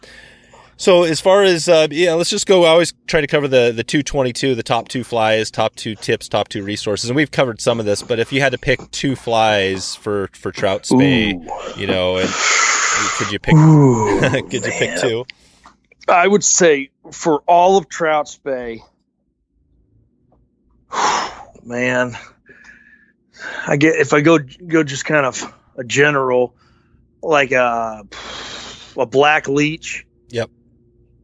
so as far as uh, yeah, let's just go. I always try to cover the the two twenty two, the top two flies, top two tips, top two resources, and we've covered some of this. But if you had to pick two flies for for trout spey, you know, and could you pick? Ooh, could you pick two? I would say for all of Trout Spey, man, I get if I go go just kind of a general, like a a black leech. Yep,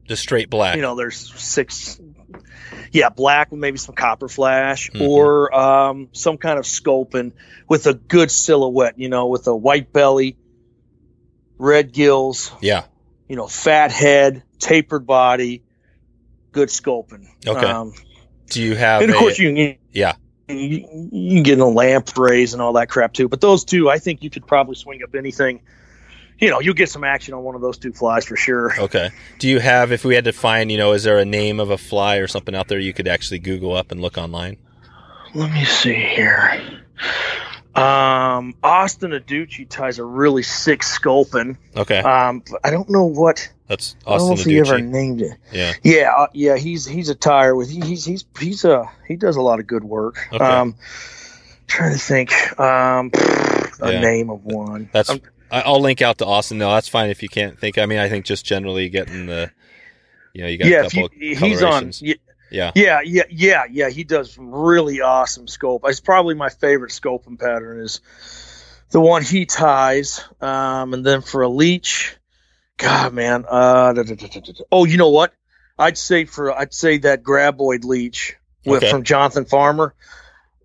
just straight black. You know, there's six. Yeah, black with maybe some copper flash Mhm. or um, some kind of sculpin with a good silhouette. You know, with a white belly, red gills, yeah. You know, fat head, tapered body, good sculpin. Okay. Um, Do you have? and of a- course, you can Yeah. you, you can get a lampreys and all that crap too. But those two, I think you could probably swing up anything. You know, you'll get some action on one of those two flies for sure. Okay. Do you have, if we had to find, you know, is there a name of a fly or something out there you could actually Google up and look online? Let me see here. Um, Austin Aducci ties a really sick sculpin. Okay. Um, I don't know what. That's I don't know Austin if he ever Aducci. named it. Yeah. Yeah, uh, yeah, he's he's a tire with he- he's he's he's a he does a lot of good work. Okay. Um, trying to think um a Yeah. name of one. That's, Um, I- I'll link out to Austin. No, that's fine if you can't think. I mean, I think just generally getting the, you know, you got yeah, if couple you, of he's on. Yeah, Yeah. yeah, yeah, yeah. He does really awesome scope. It's probably my favorite scoping pattern is the one he ties. Um, and then for a leech, God, man. Uh, da, da, da, oh, you know what? I'd say for I'd say that graboid leech with Okay. from Johnathan Farmer.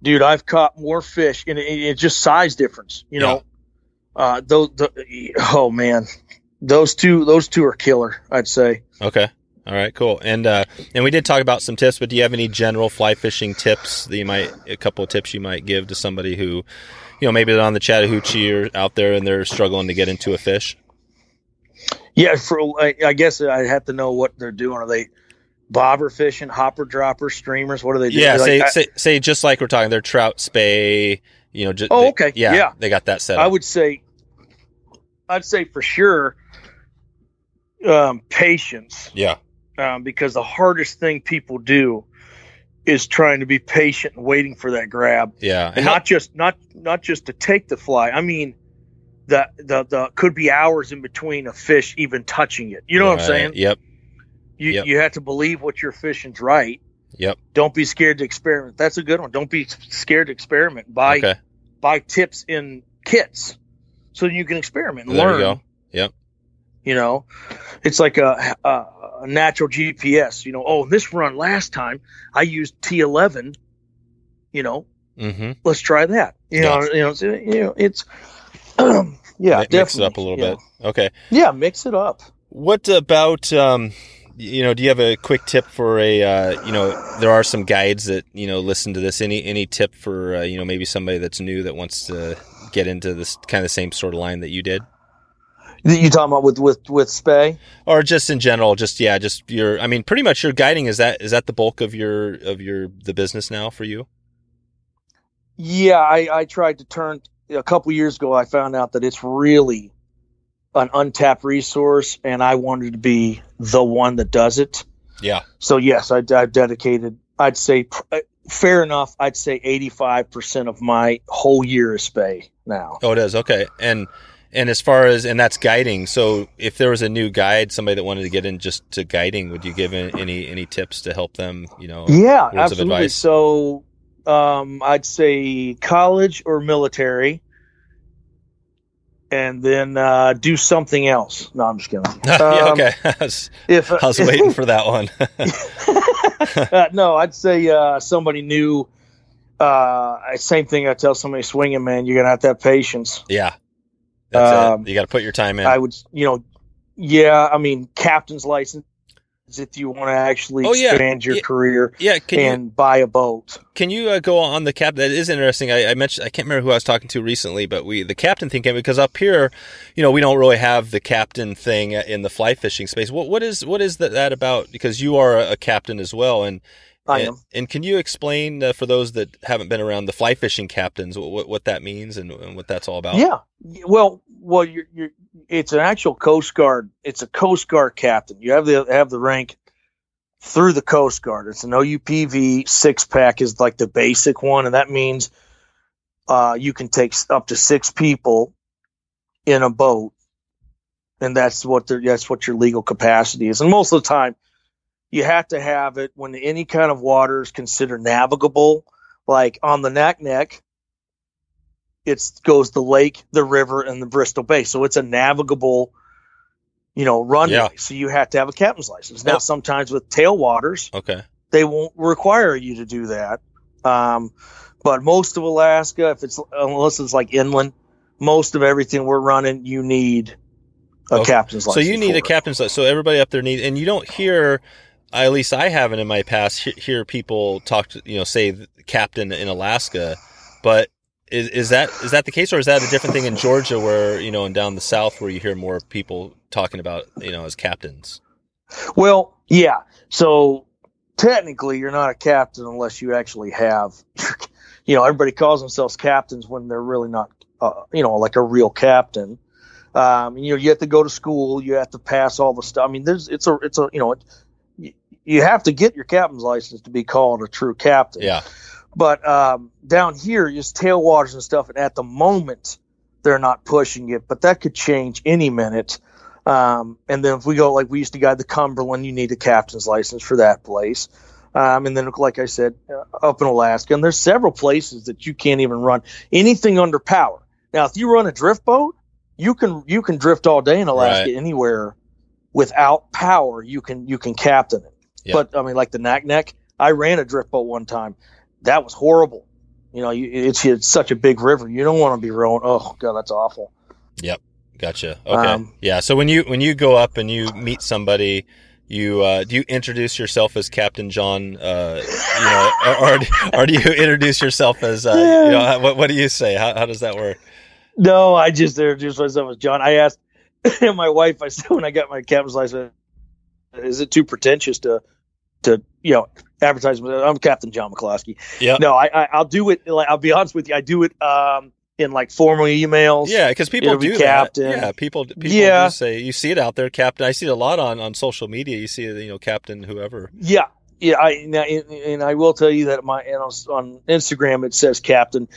Dude, I've caught more fish, and it, it's just size difference. You know, uh, those. The, oh man, those two. Those two are killer. I'd say. Okay. All right, cool. And uh, and we did talk about some tips, but do you have any general fly fishing tips that you might a couple of tips you might give to somebody who, you know, maybe they're on the Chattahoochee or out there and they're struggling to get into a fish? Yeah, for I, I guess I have to know what they're doing. Are they bobber fishing, hopper droppers, streamers? What are they doing? Yeah, Like, say, I, say say just like we're talking, they're trout spey. You know, just Oh, okay. yeah, Yeah. they got that set Up. I would say, I'd say for sure, um, patience, yeah, um, because the hardest thing people do is trying to be patient and waiting for that grab, yeah, and not just not not just to take the fly. I mean. The, the the could be hours in between a fish even touching it. You know what I'm saying? Yep, You Yep. you have to believe what you're fishing's right. yep. Don't be scared to experiment. That's a good one. Don't be scared to experiment. Buy okay, buy tips in kits so you can experiment and There you learn. go. Yep. You know, it's like a, a, a natural GPS. You know, oh, this run last time I used T11. You know, mm-hmm. let's try that. You Yeah. know, you know, so, you know, it's um, yeah, mix definitely it up a little bit. know. Okay. Yeah, mix it up. What about um you know, do you have a quick tip for a uh, you know, there are some guides that, you know, listen to this. Any any tip for uh, you know, maybe somebody that's new that wants to get into this kind of the same sort of line that you did? You talking about with with with Spey? Or just in general, just yeah, just your I mean, pretty much your guiding is that is that the bulk of your of your the business now for you? Yeah, I, I tried to turn a couple years ago. I found out that it's really an untapped resource, and I wanted to be the one that does it. Yeah. So yes, I, I've dedicated. I'd say fair enough. I'd say eighty-five percent of my whole year is Spey now. Oh, it is. Okay. And and as far as and that's guiding. So if there was a new guide, somebody that wanted to get in just to guiding, would you give any any tips to help them? You know, Yeah, absolutely. So um, I'd say college or military, and then uh, do something else. No, I'm just kidding. yeah, Um, okay. I was, If I was waiting for that one. uh, no, I'd say uh, somebody new. Uh, same thing I tell somebody swinging, man. You're gonna have to have patience. yeah, Um. You got to put your time in. I would, you know, yeah. I mean, captain's license is if you want to actually Oh, yeah. expand your Yeah. career yeah, can you buy a boat. can you uh, go on the cap? That is interesting. I, I, mentioned I can't remember who I was talking to recently, but we the captain thing came because up here, you know, we don't really have the captain thing in the fly fishing space. What what is what is that, that about? Because you are a captain as well, and I am. And, can you explain uh, for those that haven't been around the fly fishing captains what what that means and, and what that's all about? Yeah. Well, well, you're, you're, it's an actual Coast Guard. It's a Coast Guard captain. You have the have the rank through the Coast Guard. It's an OUPV six pack is like the basic one, and that means uh, you can take up to six people in a boat, and that's what that's what your legal capacity is. And most of the time, you have to have it when any kind of water is considered navigable, like on the Naknek. It goes the lake, the river, and the Bristol Bay, so it's a navigable you know, runway. Yeah. So you have to have a captain's license. Now, sometimes with tailwaters, okay, they won't require you to do that. Um, but most of Alaska, if it's unless it's like inland, most of everything we're running, you need a okay. captain's license. So you need a captain's license. So everybody up there needs, and you don't hear. At least I haven't in my past hear people talk to you know say captain in Alaska, but is, is that is that the case, or is that a different thing in Georgia, where you know, and down the south, where you hear more people talking about you know as captains? Well, yeah. So technically, you're not a captain unless you actually have. You know, everybody calls themselves captains when they're really not. Uh, you know, like a real captain. Um, you know, you have to go to school. You have to pass all the stuff. I mean, there's it's a it's a you know, you have to get your captain's license to be called a true captain. Yeah. But um, down here, just tailwaters and stuff, and at the moment, they're not pushing it, but that could change any minute. Um, and then if we go like we used to guide the Cumberland, you need a captain's license for that place. Um, and then, like I said, uh, up in Alaska, and there's several places that you can't even run anything under power. Now, if you run a drift boat, you can you can drift all day in Alaska right. anywhere without power. You can you can captain it. But I mean, like the Naknek, I ran a drift boat one time that was horrible. You know, you, it's it's such a big river. You don't want to be rowing. Oh god, that's awful. Yep, gotcha. Okay, um, yeah. So when you when you go up and you meet somebody, you uh, do you introduce yourself as Captain John? Uh, you know, or, or, or, do you introduce yourself as uh, you know what, what do you say? How, how does that work? No, I just introduced myself as John. I asked my wife. I said when I got my captain's license, is it too pretentious to to you know advertisement. I'm Captain John McCloskey. Yeah. No, I, I will do it. Like I'll be honest with you, I do it um in like formal emails. Yeah, because people do captain. that. Yeah, people people yeah. do say you see it out there, Captain. I see it a lot on on social media. You see it, you know Captain whoever. Yeah. Yeah, I and I will tell you that my and on Instagram it says Captain,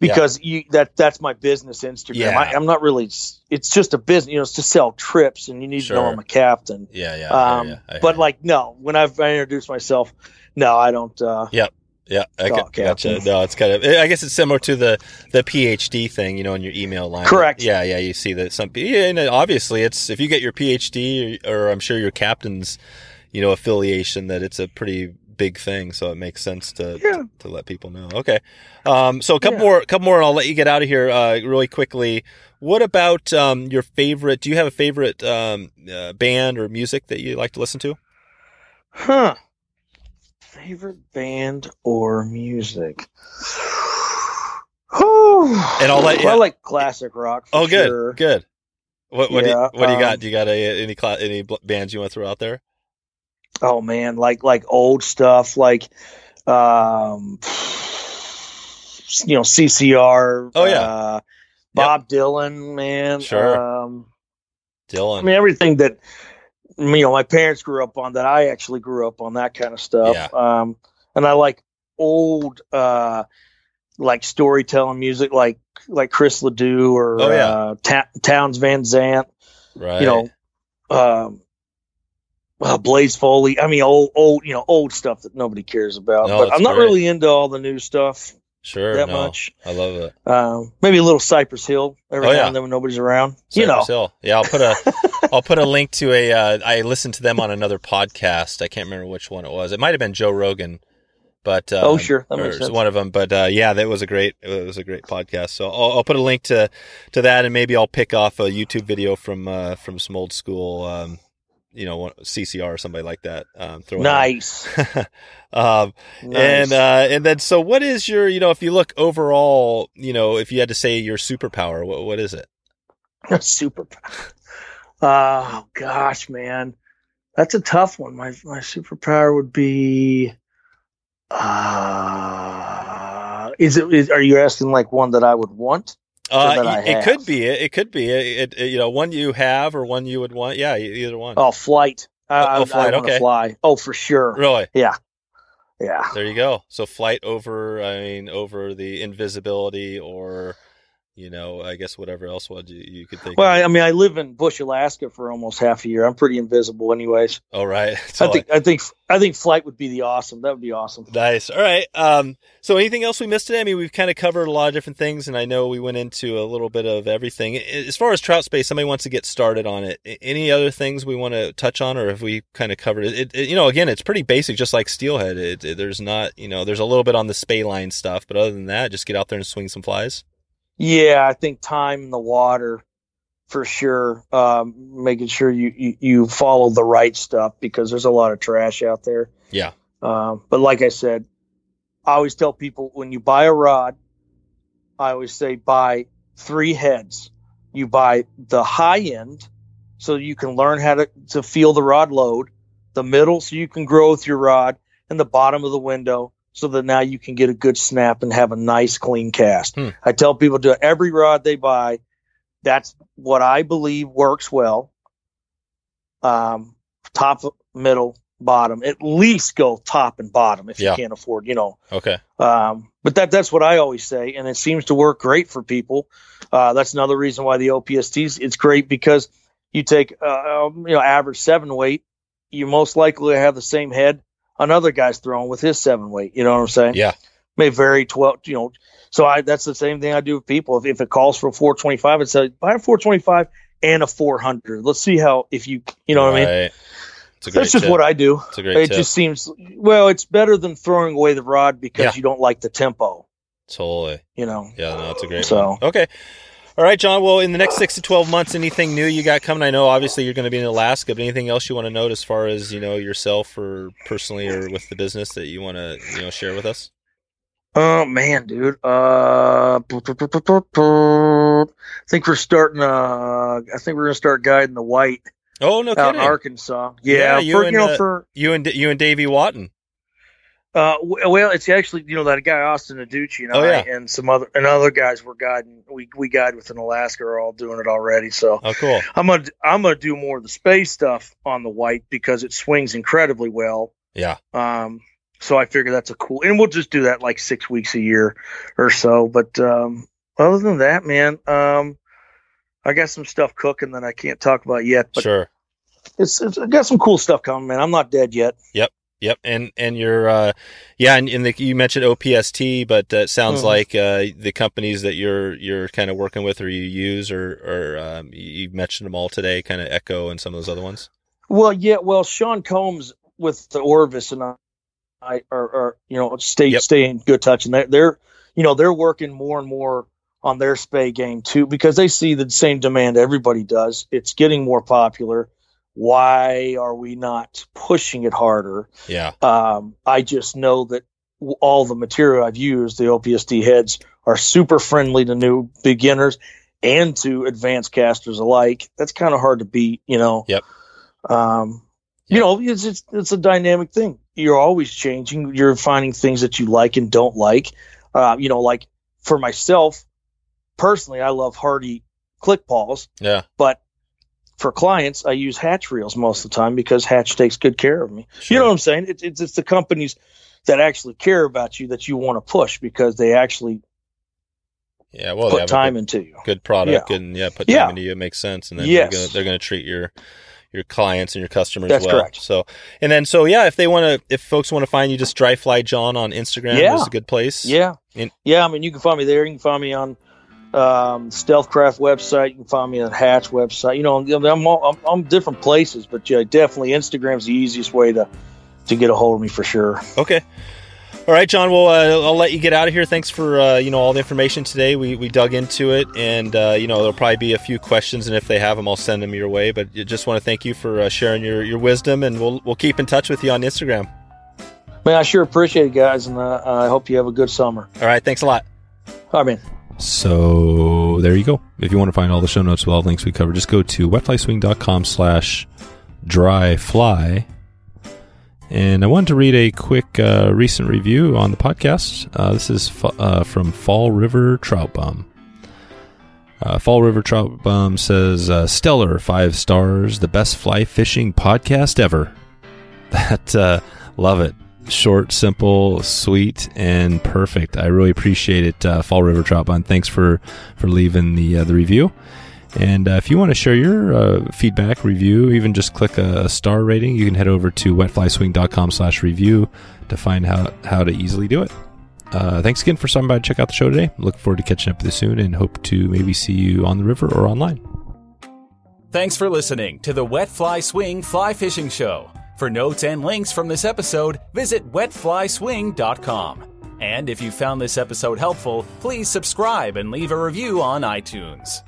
because yeah. you that that's my business Instagram. Yeah. I, am not really. It's just a business. You know, it's to sell trips, and you need sure. to know I'm a captain. Yeah, yeah. Um, but like, no, when I've I introduced myself, no, I don't. Uh, yep. Yeah, I got, gotcha. No, it's kind of. I guess it's similar to the the PhD thing, you know, in your email line. Correct. Yeah, yeah. You see that some. Yeah, and obviously, it's if you get your PhD, or, or I'm sure your captain's, you know, affiliation, that it's a pretty big thing, so it makes sense to yeah. to, to, let people know. Okay, um, so a couple yeah. more, a couple more, and I'll let you get out of here uh, really quickly. What about um, your favorite? Do you have a favorite um, uh, band or music that you like to listen to? Huh. Favorite band or music? and I'll let you. I like classic rock. oh, good, sure. good. What what, yeah, do you, what do you got? Um, do you got a, any any bands you want to throw out there? Oh man, like like old stuff, like um, you know CCR. Oh yeah, uh, Bob yep. Dylan, man. Sure. Um, Dylan. I mean everything that you know my parents grew up on that I actually grew up on that kind of stuff. Yeah. Um, and I like old uh like storytelling music like like Chris Ledoux or oh, yeah. uh, Ta- Townes Van Zandt. Right. You know, um, uh, Blaze Foley. I mean, old, old, you know, old stuff that nobody cares about. No, but I'm not great. really into all the new stuff. Sure, that no, much. I love it. Um, maybe a little Cypress Hill every oh, now yeah. and then when nobody's around. Cypress you know, Hill. Yeah, I'll put a, I'll put a link to a. Uh, I listened to them on another podcast. I can't remember which one it was. It might have been Joe Rogan, but uh, oh sure, that makes sense. one of them. But uh, yeah, that was a great, it was a great podcast. So I'll, I'll, put a link to to that, and maybe I'll pick off a YouTube video from uh, from some old school. Um, you know CCR or somebody like that. Um, nice. um, nice. And uh, and then so what is your you know if you look overall you know if you had to say your superpower what what is it? superpower. Oh gosh, man, that's a tough one. My my superpower would be. Uh, is it? Is, are you asking like one that I would want? Uh, it, could be. It, could be. It, it, you know, one you have or one you would want. Yeah, either one. Oh, flight. I, oh, flight. I okay. Fly. Oh, for sure. Really? Yeah. Yeah. There you go. So flight over. I mean, over the invisibility or you know, I guess whatever else would you, you could think. Well, of. I mean, I live in Bush, Alaska for almost half a year. I'm pretty invisible, anyways. All right. I think I, I think I think flight would be the awesome. That would be awesome. Nice. All right. Um. So anything else we missed today? I mean, we've kind of covered a lot of different things, and I know we went into a little bit of everything. As far as trout spey, somebody wants to get started on it. Any other things we want to touch on, or have we kind of covered it? it, it you know, again, it's pretty basic, just like steelhead. It, there's not, you know, there's a little bit on the spey line stuff, but other than that, just get out there and swing some flies. Yeah, I think time in the water for sure. Um, making sure you, you, you follow the right stuff because there's a lot of trash out there. Yeah. Um, but like I said, I always tell people when you buy a rod, I always say buy three heads. You buy the high end so you can learn how to, to feel the rod load, the middle so you can grow with your rod, and the bottom of the window so that now you can get a good snap and have a nice clean cast. Hmm. I tell people to every rod they buy, that's what I believe works well. Um, top, middle, bottom. At least go top and bottom if yeah. you can't afford, you know. Okay. Um, but that that's what I always say, and it seems to work great for people. Uh, that's another reason why the OPSTs it's great because you take uh, um, you know average seven weight, you most likely have the same head another guy's throwing with his seven weight. You know what I'm saying? Yeah. May vary 12, you know. So I that's the same thing I do with people. If, if it calls for a 425, it's a buy a 425 and a 400. Let's see how, if you, you know right. what I mean? That's just tip. what I do. It's a great it tip. just seems, well, it's better than throwing away the rod because yeah. you don't like the tempo. Totally. You know? Yeah, no, it's a great so. One. Okay. All right, John. Well, in the next six to twelve months, anything new you got coming? I know obviously you're going to be in Alaska, but anything else you want to note as far as you know yourself or personally or with the business that you want to you know share with us? Oh man, dude. Uh, I think we're starting. Uh, I think we're gonna start guiding the white. Oh no, out in Arkansas. Yeah, yeah you for, and you know, uh, for you and you and Davy Wotton. Uh, well, it's actually you know that guy Austin Aducci and oh, I yeah. and some other and other guys were guiding. We we guide within Alaska are all doing it already. So oh, cool. I'm gonna I'm gonna do more of the spey stuff on the white because it swings incredibly well. Yeah. Um. So I figure that's a cool, and we'll just do that like six weeks a year or so. But um, other than that, man, um, I got some stuff cooking that I can't talk about yet. But sure. It's, it's I got some cool stuff coming, man. I'm not dead yet. Yep. Yep, and and you're uh, yeah, and, and the, you mentioned OPST, but uh, sounds mm-hmm. like uh, the companies that you're you're kind of working with or you use or or um, you mentioned them all today, kind of Echo and some of those other ones. Well, yeah, well, Sean Combs with the Orvis and I are, are you know stay yep. stay in good touch, and they're, they're you know they're working more and more on their spey game too because they see the same demand everybody does. It's getting more popular why are we not pushing it harder? Yeah. Um, I just know that all the material I've used, the OPST heads, are super friendly to new beginners and to advanced casters alike. That's kind of hard to beat, you know. Yep. Um, yep. you know, it's, it's it's a dynamic thing. You're always changing. You're finding things that you like and don't like. Uh, you know, like for myself personally, I love Hardy click balls. Yeah. But for clients, I use Hatch reels most of the time because Hatch takes good care of me. Sure. You know what I'm saying? It's, it's, it's the companies that actually care about you that you want to push because they actually yeah, well, put time good, into you. Good product yeah. and yeah, put time yeah. into you. It makes sense, and then yes. they're going to treat your your clients and your customers That's well. Correct. So, and then so yeah, if they want to, if folks want to find you, just Dry Fly John on Instagram yeah. is a good place. Yeah, in, yeah. I mean, you can find me there. You can find me on um, Stealthcraft website. You can find me on Hatch website. You know, I'm, I'm, I'm different places, but yeah, definitely Instagram's the easiest way to to get a hold of me for sure. Okay. All All right, John. Well, uh, I'll let you get out of here. Thanks for uh, you know all the information today. We, we dug into it, and uh, you know there'll probably be a few questions, and if they have them, I'll send them your way. But just want to thank you for uh, sharing your, your wisdom, and we'll we'll keep in touch with you on Instagram. Man, I sure appreciate it, guys, and uh, I hope you have a good summer. All right, thanks a lot. All right, man. So there you go. If you want to find all the show notes with all the links we cover, just go to wetflyswing.com slash dry fly. And I wanted to read a quick uh, recent review on the podcast. Uh, this is uh, from Fall River Trout Bum. Uh, Fall River Trout Bum says, uh, Stellar, five stars, the best fly fishing podcast ever. That, uh, love it short, simple, sweet, and perfect. I really appreciate it, uh, Fall River Trout Bum. Thanks for for leaving the uh, the review. And uh, if you want to share your uh, feedback, review, even just click a, star rating, you can head over to wetflyswing.com slash review to find how, how to easily do it. Uh, thanks again for stopping by to check out the show today. Look forward to catching up with you soon and hope to maybe see you on the river or online. Thanks for listening to the Wet Fly Swing Fly Fishing Show. For notes and links from this episode, visit wetflyswing.com. And if you found this episode helpful, please subscribe and leave a review on iTunes.